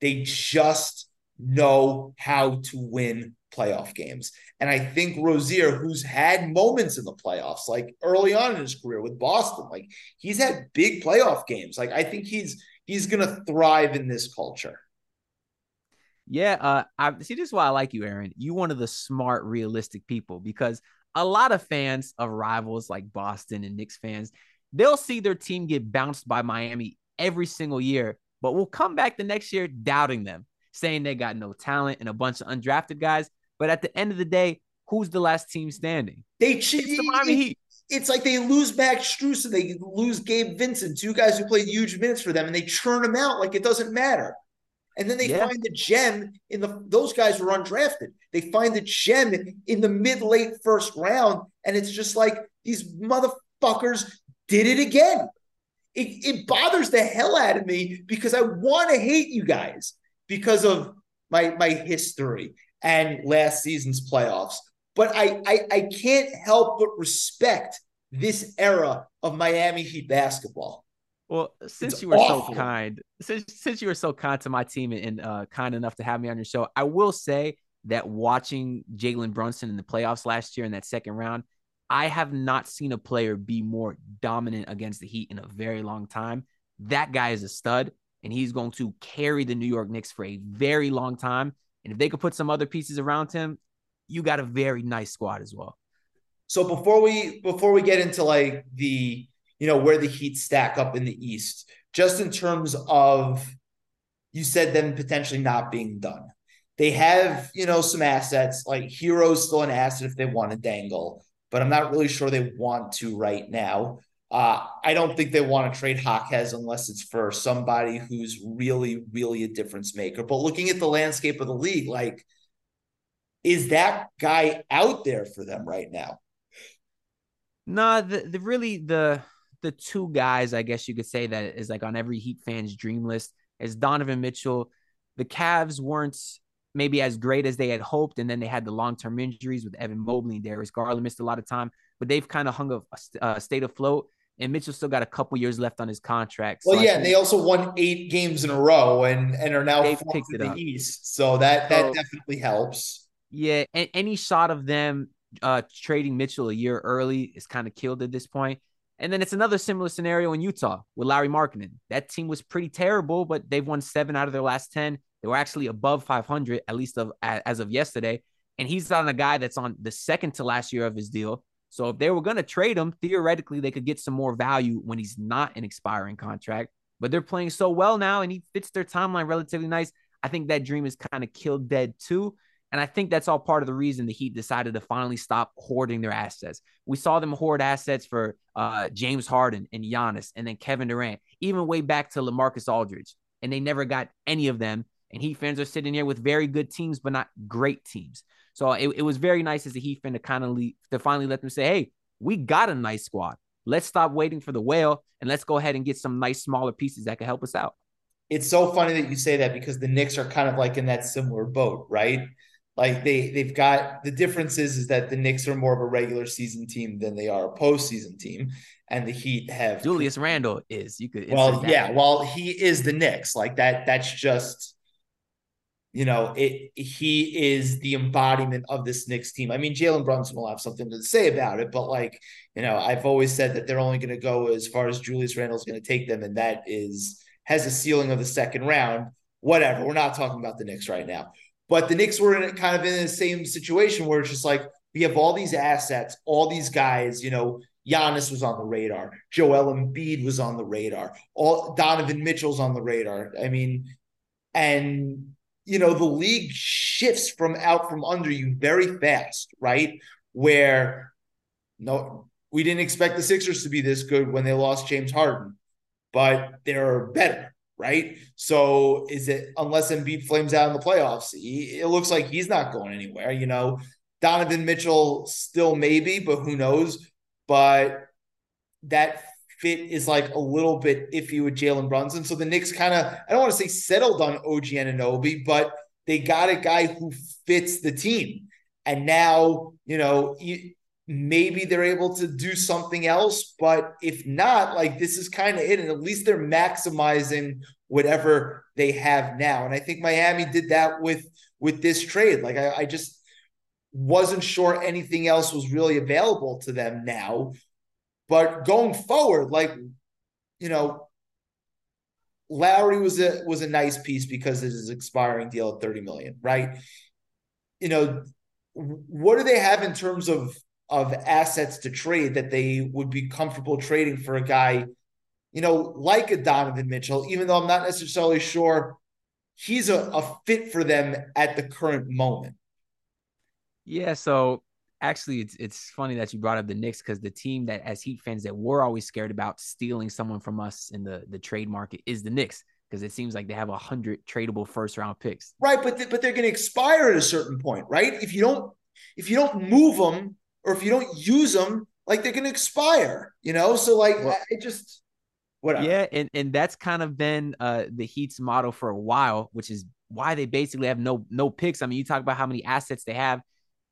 they just know how to win playoff games. And I think Rozier, who's had moments in the playoffs, like early on in his career with Boston, like he's had big playoff games. Like I think he's he's gonna thrive in this culture. Yeah, uh, I see. This is why I like you, Aaron. You one of the smart, realistic people because a lot of fans of rivals like Boston and Knicks fans, they'll see their team get bounced by Miami every single year, but will come back the next year doubting them, saying they got no talent and a bunch of undrafted guys. But at the end of the day, who's the last team standing? They cheat. the Miami Heat. It's like they lose back Strus and they lose Gabe Vincent, two guys who played huge minutes for them, and they churn them out like it doesn't matter. And then they Yeah. find the gem in the those guys were undrafted. They find the gem in the mid late first round, and it's just like these motherfuckers did it again. It, it bothers the hell out of me because I want to hate you guys because of my my history and last season's playoffs. But I I, I can't help but respect this era of Miami Heat basketball. Well, since It's you were awful. so kind, since since you were so kind to my team and uh, kind enough to have me on your show, I will say that watching Jalen Brunson in the playoffs last year in that second round, I have not seen a player be more dominant against the Heat in a very long time. That guy is a stud, and he's going to carry the New York Knicks for a very long time. And if they could put some other pieces around him, you got a very nice squad as well. So before we before we get into like the you know where the Heat stack up in the East, just in terms of you said them potentially not being done. They have you know some assets like Herro's still an asset if they want to dangle, but I'm not really sure they want to right now. Uh, I don't think they want to trade Hawkes unless it's for somebody who's really, really a difference maker. But looking at the landscape of the league, like, is that guy out there for them right now? No, the, the really the the two guys I guess you could say that is like on every Heat fan's dream list is Donovan Mitchell. The Cavs weren't maybe as great as they had hoped, and then they had the long term injuries with Evan Mobley and Darius Garland missed a lot of time, but they've kind of hung a, a state afloat. And Mitchell still got a couple years left on his contract. Well, So yeah, and they also won eight games in a row and and are now fourth in the up. East. So that that So- definitely helps. Yeah, and any shot of them uh trading Mitchell a year early is kind of killed at this point. And then it's another similar scenario in Utah with Lauri Markkanen. That team was pretty terrible, but they've won seven out of their last ten. They were actually above 500 at least of as of yesterday. And he's on a guy that's on the second to last year of his deal. So if they were going to trade him, theoretically they could get some more value when he's not an expiring contract. But they're playing so well now, and he fits their timeline relatively nice. I think that dream is kind of killed dead too. And I think that's all part of the reason the Heat decided to finally stop hoarding their assets. We saw them hoard assets for uh, James Harden and Giannis and then Kevin Durant, even way back to LaMarcus Aldridge. And they never got any of them. And Heat fans are sitting here with very good teams, but not great teams. So it, it was very nice as a Heat fan to kind of leave, to finally let them say, hey, we got a nice squad. Let's stop waiting for the whale and let's go ahead and get some nice smaller pieces that can help us out. It's so funny that you say that because the Knicks are kind of like in that similar boat, right? Like they they've got the difference is, is that the Knicks are more of a regular season team than they are a postseason team, and the Heat have Julius Randle is. You could Well, yeah, well, he is the Knicks. Like that, that's just, you know, it he is the embodiment of this Knicks team. I mean, Jalen Brunson will have something to say about it, but like, you know, I've always said that they're only going to go as far as Julius Randle's going to take them, and that is has a ceiling of the second round. Whatever. We're not talking about the Knicks right now. But the Knicks were in kind of in the same situation where it's just like we have all these assets, all these guys, you know, Giannis was on the radar. Joel Embiid was on the radar. All Donovan Mitchell's on the radar. I mean, and you know, the league shifts from out from under you very fast, right? Where no, we didn't expect the Sixers to be this good when they lost James Harden, but they're better, right? So is it unless Embiid flames out in the playoffs? He, it looks like he's not going anywhere. You know, Donovan Mitchell still maybe, but who knows? But that fit is like a little bit iffy with Jalen Brunson. So the Knicks kind of, I don't want to say settled on OG Anunoby, but they got a guy who fits the team. And now, you know, maybe they're able to do something else. But if not, like this is kind of it. And at least they're maximizing whatever they have now. And I think Miami did that with with this trade. Like I, I just wasn't sure anything else was really available to them now. But going forward, like you know, Lowry was a was a nice piece because it is expiring deal at 30 million, right? You know, what do they have in terms of of assets to trade that they would be comfortable trading for a guy, you know, like a Donovan Mitchell, even though I'm not necessarily sure he's a, a fit for them at the current moment. Yeah, so actually it's it's funny that you brought up the Knicks because the team that as Heat fans that we're always scared about stealing someone from us in the the trade market is the Knicks because it seems like they have a hundred tradable first round picks. Right, but th- but they're going to expire at a certain point, right? If you don't if you don't move them or if you don't use them, like they're going to expire, you know. So like well, I, I just whatever. Yeah, and and that's kind of been uh the Heat's model for a while, which is why they basically have no no picks. I mean, you talk about how many assets they have.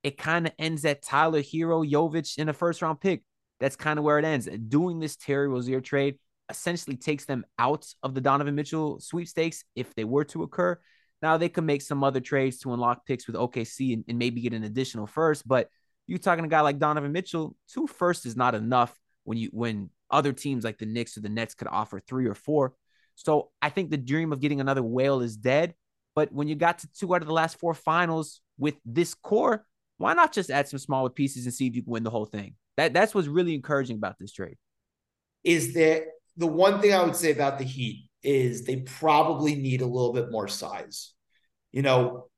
It kind of ends at Tyler Herro, Jovic in a first round pick. That's kind of where it ends. Doing this Terry Rozier trade essentially takes them out of the Donovan Mitchell sweepstakes if they were to occur. Now they could make some other trades to unlock picks with OKC and, and maybe get an additional first, but you're talking a guy like Donovan Mitchell, two first is not enough when you when other teams like the Knicks or the Nets could offer three or four. So I think the dream of getting another whale is dead. But when you got to two out of the last four finals with this core, why not just add some smaller pieces and see if you can win the whole thing? That that's what's really encouraging about this trade. Is that the one thing I would say about the Heat is they probably need a little bit more size. You know,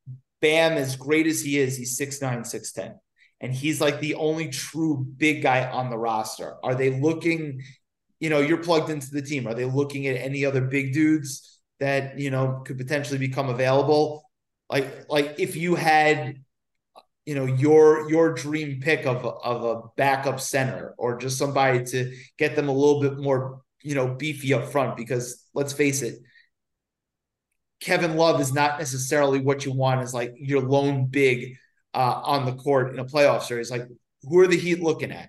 Bam, as great as he is, he's 6'9, 6'10. And he's like the only true big guy on the roster. Are they looking, you know, you're plugged into the team. Are they looking at any other big dudes that, you know, could potentially become available? Like, like if you had you know your your dream pick of of a backup center or just somebody to get them a little bit more you know, beefy up front because let's face it, Kevin Love is not necessarily what you want as like your lone big uh, on the court in a playoff series. Like, who are the Heat looking at?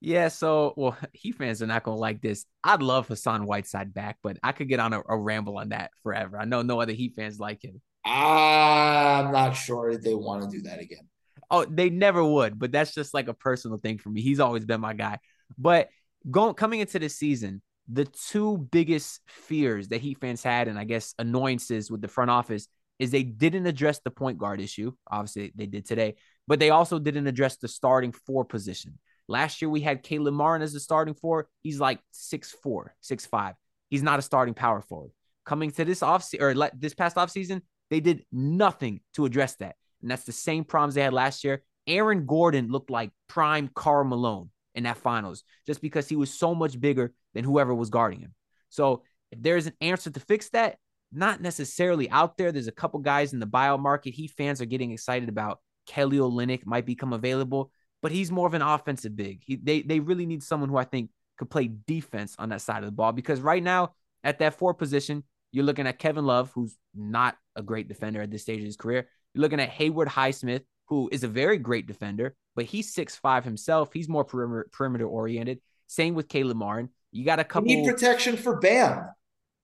Yeah, so well, Heat fans are not gonna like this. I'd love Hassan Whiteside back, but I could get on a, a ramble on that forever. I know no other Heat fans like him. I'm not sure if they want to do that again. Oh, they never would, but that's just like a personal thing for me. He's always been my guy. But going coming into this season, the two biggest fears that Heat fans had, and I guess annoyances with the front office, is they didn't address the point guard issue. Obviously, they did today, but they also didn't address the starting four position. Last year, we had Caleb Martin as the starting four. He's like six four, six five. He's not a starting power forward. Coming to this off or this past offseason, they did nothing to address that. And that's the same problems they had last year. Aaron Gordon looked like prime Karl Malone in that finals just because he was so much bigger than whoever was guarding him. So if there's an answer to fix that, not necessarily out there. There's a couple guys in the buyout market. He fans are getting excited about. Kelly Olynyk might become available, but he's more of an offensive big. He, they they really need someone who I think could play defense on that side of the ball because right now at that four position, you're looking at Kevin Love, who's not a great defender at this stage of his career. You're looking at Haywood Highsmith, who is a very great defender, but he's six five himself. He's more perimeter, perimeter oriented. Same with Caleb Martin. You got a couple you need protection for Bam.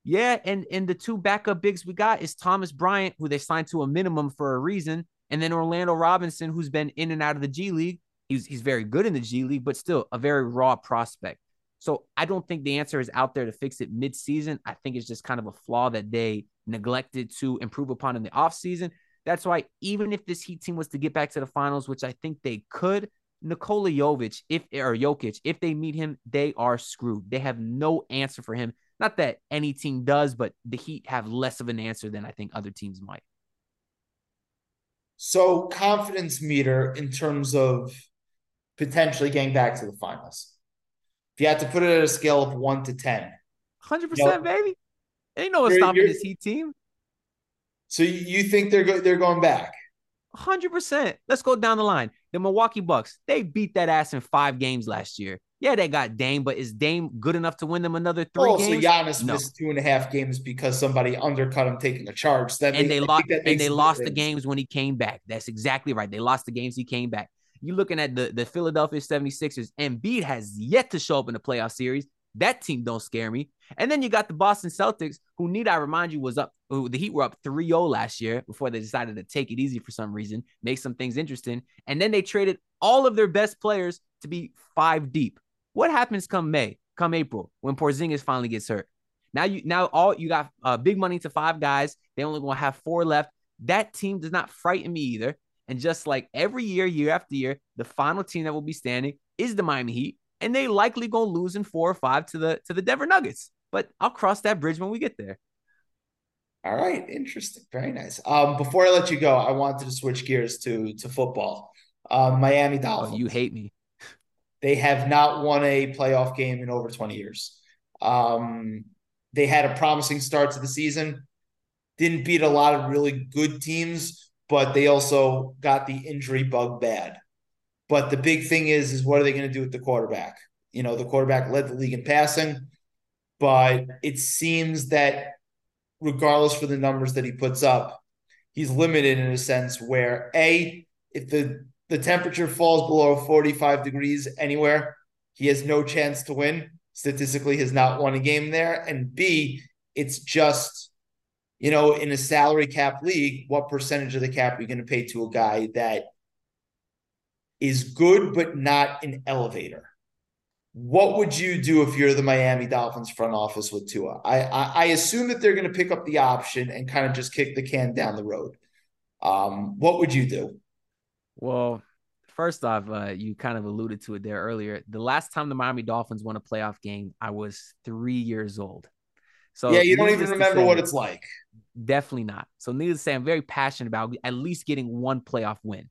Yeah, and and the two backup bigs we got is Thomas Bryant, who they signed to a minimum for a reason, and then Orlando Robinson, who's been in and out of the G League. He's he's very good in the G League, but still a very raw prospect. So I don't think the answer is out there to fix it mid-season. I think it's just kind of a flaw that they neglected to improve upon in the offseason. That's why even if this Heat team was to get back to the finals, which I think they could, Nikola Jovic, if or Jokic, if they meet him, they are screwed. They have no answer for him. Not that any team does, but the Heat have less of an answer than I think other teams might. So confidence meter in terms of potentially getting back to the finals. You had to put it at a scale of one to ten. Hundred percent, baby. Ain't no stopping this Heat team. So you think they're go- they're going back? Hundred percent. Let's go down the line. The Milwaukee Bucks they beat that ass in five games last year. Yeah, they got Dame, but is Dame good enough to win them another three oh, games? So Giannis no. missed two and a half games because somebody undercut him taking a charge. That and makes, they lost and they lost the games when he came back. That's exactly right. They lost the games he came back. You're looking at the, the Philadelphia 76ers. Embiid has yet to show up in the playoff series. That team don't scare me. And then you got the Boston Celtics, who need I remind you was up. Who the Heat were up 3-0 last year before they decided to take it easy for some reason, make some things interesting, and then they traded all of their best players to be five deep. What happens come May, come April when Porzingis finally gets hurt? Now you now all you got uh, big money to five guys. They only gonna have four left. That team does not frighten me either. And just like every year, year after year, the final team that will be standing is the Miami Heat and they likely gonna lose in four or five to the to the Denver Nuggets. But I'll cross that bridge when we get there. All right, interesting, very nice. Um, before I let you go, I wanted to switch gears to to football. Um, Miami Dolphins. Oh, you hate me. They have not won a playoff game in over twenty years. Um, they had a promising start to the season. Didn't beat a lot of really good teams, but they also got the injury bug bad. But the big thing is, is what are they going to do with the quarterback? You know, the quarterback led the league in passing, but it seems that regardless for the numbers that he puts up, he's limited in a sense where a if the the temperature falls below 45 degrees anywhere, he has no chance to win. Statistically, has not won a game there. And B, it's just, you know, in a salary cap league, what percentage of the cap are you going to pay to a guy that is good but not an elevator? What would you do if you're the Miami Dolphins front office with Tua? I I, I assume that they're going to pick up the option and kind of just kick the can down the road. Um, what would you do? Well, first off, uh, you kind of alluded to it there earlier. The last time the Miami Dolphins won a playoff game, I was three years old. So yeah, you don't even remember say, what it's like. Definitely not. So needless to say, I'm very passionate about at least getting one playoff win.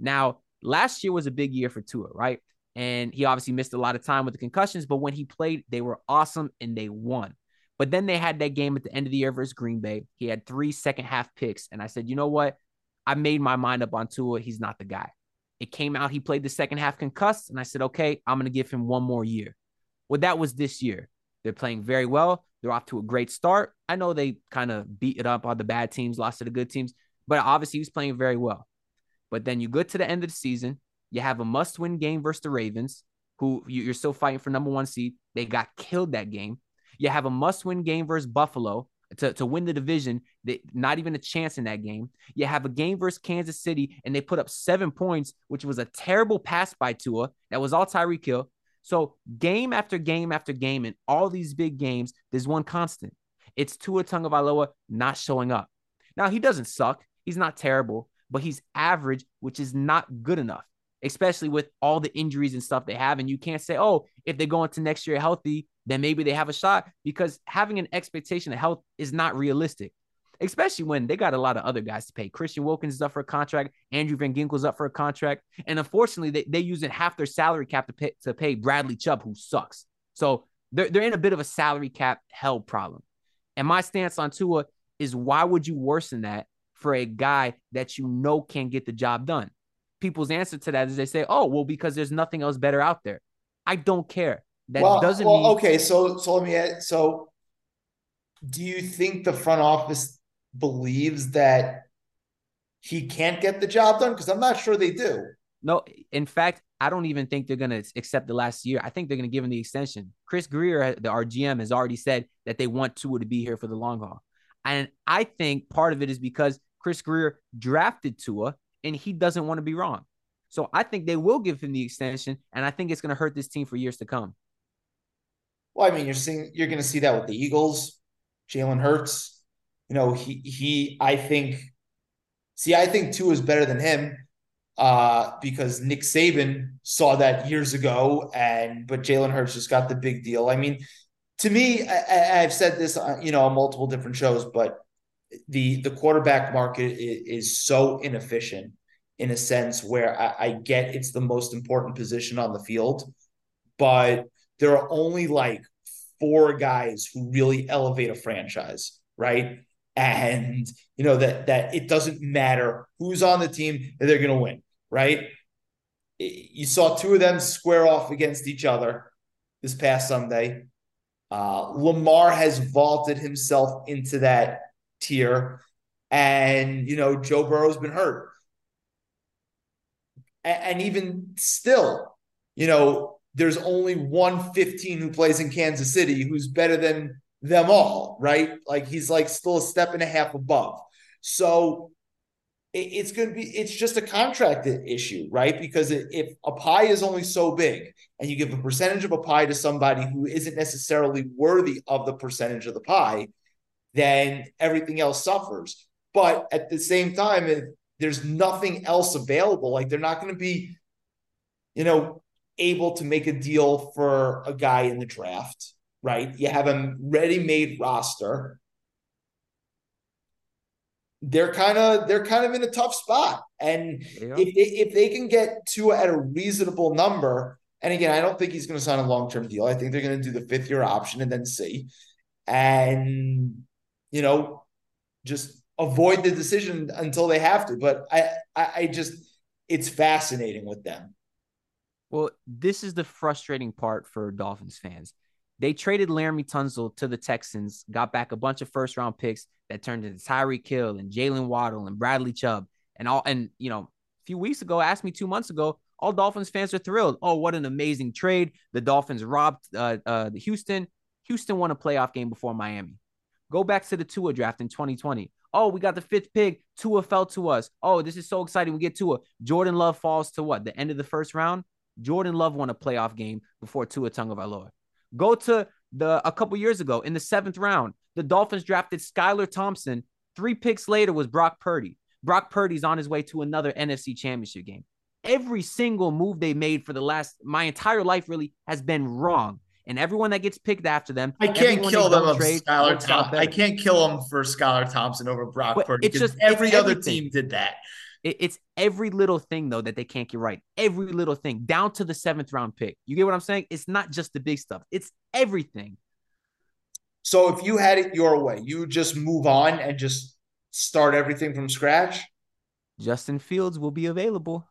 Now, last year was a big year for Tua, right? And he obviously missed a lot of time with the concussions, but when he played, they were awesome and they won. But then they had that game at the end of the year versus Green Bay. He had three second half picks. And I said, you know what? I made my mind up on Tua. He's not the guy. It came out, he played the second half concussed, and I said, okay, I'm going to give him one more year. Well, that was this year. They're playing very well. They're off to a great start. I know they kind of beat it up on the bad teams, lost to the good teams, but obviously he's playing very well. But then you go to the end of the season, you have a must win game versus the Ravens, who you're still fighting for number one seed. They got killed that game. You have a must win game versus Buffalo, to, to win the division. They, not even a chance in that game. You have a game versus Kansas City, and they put up seven points, which was a terrible pass by Tua. That was all Tyreek Hill. So game after game after game, in all these big games, there's one constant. It's Tua Tagovailoa not showing up. Now he doesn't suck. He's not terrible, but he's average, which is not good enough, especially with all the injuries and stuff they have. And you can't say, oh, if they go into next year healthy, then maybe they have a shot because having an expectation of health is not realistic, especially when they got a lot of other guys to pay. Christian Wilkins is up for a contract. Andrew Van Ginkel's up for a contract. And unfortunately, they, they're using half their salary cap to pay, to pay Bradley Chubb, who sucks. So they're, they're in a bit of a salary cap hell problem. And my stance on Tua is why would you worsen that for a guy that you know can't get the job done? People's answer to that is they say, oh, well, because there's nothing else better out there. I don't care. That well, doesn't well, mean okay. So so let me add, so do you think the front office believes that he can't get the job done? Because I'm not sure they do. No, in fact, I don't even think they're going to accept the last year. I think they're going to give him the extension. Chris Grier, the RGM, has already said that they want Tua to be here for the long haul. And I think part of it is because Chris Grier drafted Tua and he doesn't want to be wrong. So I think they will give him the extension, and I think it's going to hurt this team for years to come. Well, I mean, you're seeing you're going to see that with the Eagles, Jalen Hurts. You know, he he. I think. See, I think Tua is better than him uh, because Nick Saban saw that years ago, and but Jalen Hurts just got the big deal. I mean, to me, I, have said this, uh, you know, on multiple different shows, but the the quarterback market is, is so inefficient in a sense where I, I get it's the most important position on the field, but there are only like four guys who really elevate a franchise, right? And you know that that it doesn't matter who's on the team, that they're going to win, right? You saw two of them square off against each other this past Sunday. Uh, Lamar has vaulted himself into that tier, and you know Joe Burrow's been hurt, and, and even still, you know there's only one 15 who plays in Kansas City who's better than them all, right? Like he's like still a step and a half above. So it, it's going to be, it's just a contract issue, right? Because if a pie is only so big and you give a percentage of a pie to somebody who isn't necessarily worthy of the percentage of the pie, then everything else suffers. But at the same time, if there's nothing else available, like they're not going to be, you know, able to make a deal for a guy in the draft, right? You have a ready-made roster. They're kind of they're kind of in a tough spot, and yeah. if they, if they can get to at a reasonable number, and again, I don't think he's going to sign a long-term deal. I think they're going to do the fifth-year option and then see. and you know just avoid the decision until they have to. But I, I, I just it's fascinating with them. Well, this is the frustrating part for Dolphins fans. They traded Laremy Tunsil to the Texans, got back a bunch of first round picks that turned into Tyreek Hill and Jalen Waddle and Bradley Chubb and all. And you know, a few weeks ago, asked me two months ago, all Dolphins fans are thrilled. Oh, what an amazing trade! The Dolphins robbed uh, uh, Houston. Houston won a playoff game before Miami. Go back to the Tua draft in 2020. Oh, we got the fifth pick. Tua fell to us. Oh, this is so exciting. We get Tua. Jordan Love falls to what? The end of the first round. Jordan Love won a playoff game before Tua Tagovailoa. Go to the a couple years ago in the seventh round, the Dolphins drafted Skylar Thompson. Three picks later was Brock Purdy. Brock Purdy's on his way to another NFC championship game. Every single move they made for the last my entire life really has been wrong. And everyone that gets picked after them, I can't kill them of Skylar Thompson. I can't kill them for Skylar Thompson over Brock but Purdy. It's just every other team did that. It's every little thing though that they can't get right. Every little thing, down to the seventh round pick. You get what I'm saying? It's not just the big stuff. It's everything. So if you had it your way, you would just move on and just start everything from scratch. Justin Fields will be available.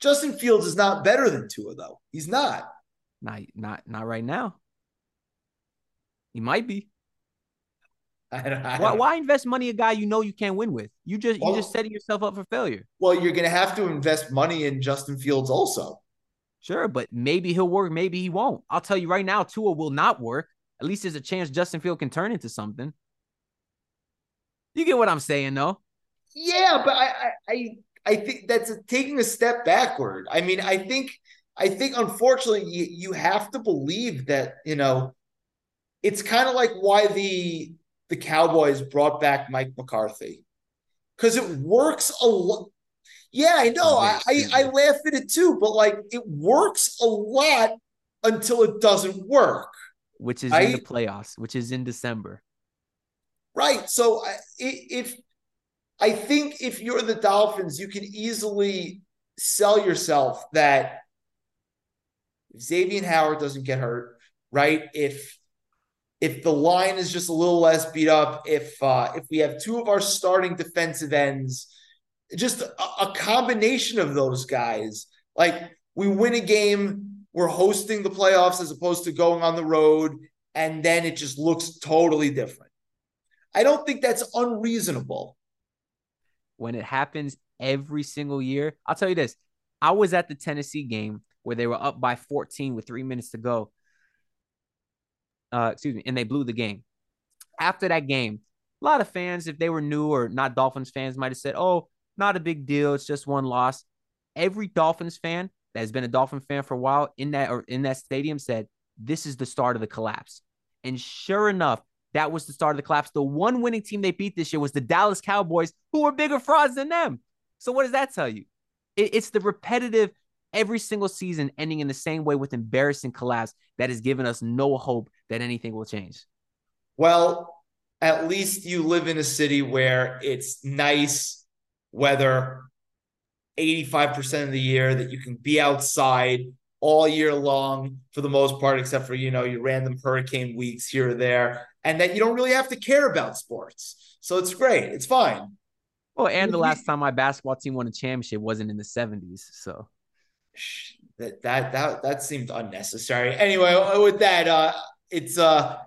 Justin Fields is not better than Tua, though. He's not. Not not not right now. He might be. I don't, I don't why, why, invest money a guy you know you can't win with? You just well, you just setting yourself up for failure. Well, you're gonna have to invest money in Justin Fields also. Sure, but maybe he'll work, maybe he won't. I'll tell you right now, Tua will not work. At least there's a chance Justin Field can turn into something. You get what I'm saying, though? Yeah, but I I I think that's a, taking a step backward. I mean, I think I think unfortunately you, you have to believe that, you know, it's kind of like why the the Cowboys brought back Mike McCarthy because it works a lot. Yeah, I know. I, I, I laugh at it too, but like it works a lot until it doesn't work. Which is right? in the playoffs, which is in December. Right. So if I think if you're the Dolphins, you can easily sell yourself that if Xavier Howard doesn't get hurt, right? If if the line is just a little less beat up, if uh, if we have two of our starting defensive ends, just a, a combination of those guys, like we win a game, we're hosting the playoffs as opposed to going on the road, and then it just looks totally different. I don't think that's unreasonable. When it happens every single year, I'll tell you this. I was at the Tennessee game where they were up by 14 with three minutes to go uh, excuse me, and they blew the game. After that game, a lot of fans, if they were new or not Dolphins fans, might have said, "Oh, not a big deal. It's just one loss." Every Dolphins fan that has been a Dolphin fan for a while in that or in that stadium said, "This is the start of the collapse." And sure enough, that was the start of the collapse. The one winning team they beat this year was the Dallas Cowboys, who were bigger frauds than them. So what does that tell you? it's the repetitive every single season ending in the same way with embarrassing collapse that has given us no hope that anything will change. Well, at least you live in a city where it's nice weather 85% of the year that you can be outside all year long for the most part, except for, you know, your random hurricane weeks here or there, and that you don't really have to care about sports. So it's great. It's fine. Well, and the last time my basketball team won a championship wasn't in the 70s. So that that that that seemed unnecessary. Anyway, with that, uh, it's uh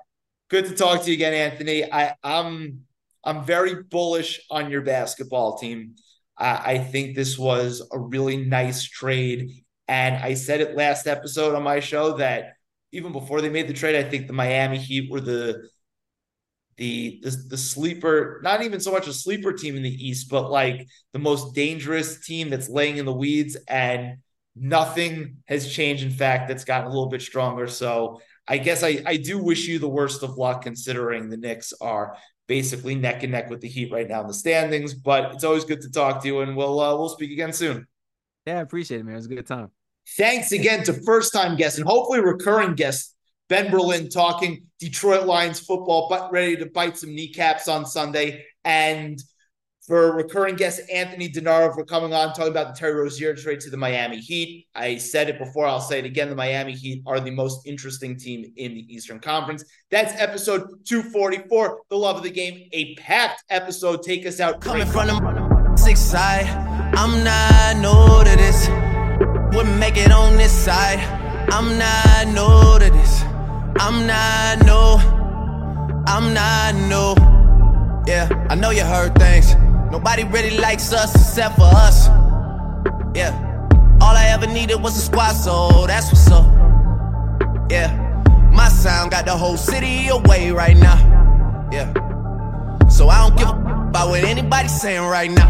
good to talk to you again, Anthony. I I'm I'm very bullish on your basketball team. I, I think this was a really nice trade, and I said it last episode on my show that even before they made the trade, I think the Miami Heat were the the, the the sleeper, not even so much a sleeper team in the East, but like the most dangerous team that's laying in the weeds. And nothing has changed. In fact, that's gotten a little bit stronger. So I guess I, I do wish you the worst of luck considering the Knicks are basically neck and neck with the Heat right now in the standings. But it's always good to talk to you, and we'll uh, we'll speak again soon. Yeah, I appreciate it, man. It was a good time. Thanks again to first time guest and hopefully recurring guest Ben Berlin talking Detroit Lions football, but ready to bite some kneecaps on Sunday. And for recurring guest Anthony Denaro for coming on, talking about the Terry Rozier trade to the Miami Heat. I said it before, I'll say it again. The Miami Heat are the most interesting team in the Eastern Conference. That's episode 244, The Love of the Game, a packed episode. Take us out. Coming from the six side, I'm not new to this. Wouldn't make it on this side. I'm not new to this. I'm not new. I'm not new. Yeah, I know you heard things. Nobody really likes us except for us. Yeah. All I ever needed was a squad, so that's what's up. Yeah. My sound got the whole city away right now. Yeah. So I don't give a about what anybody's saying right now.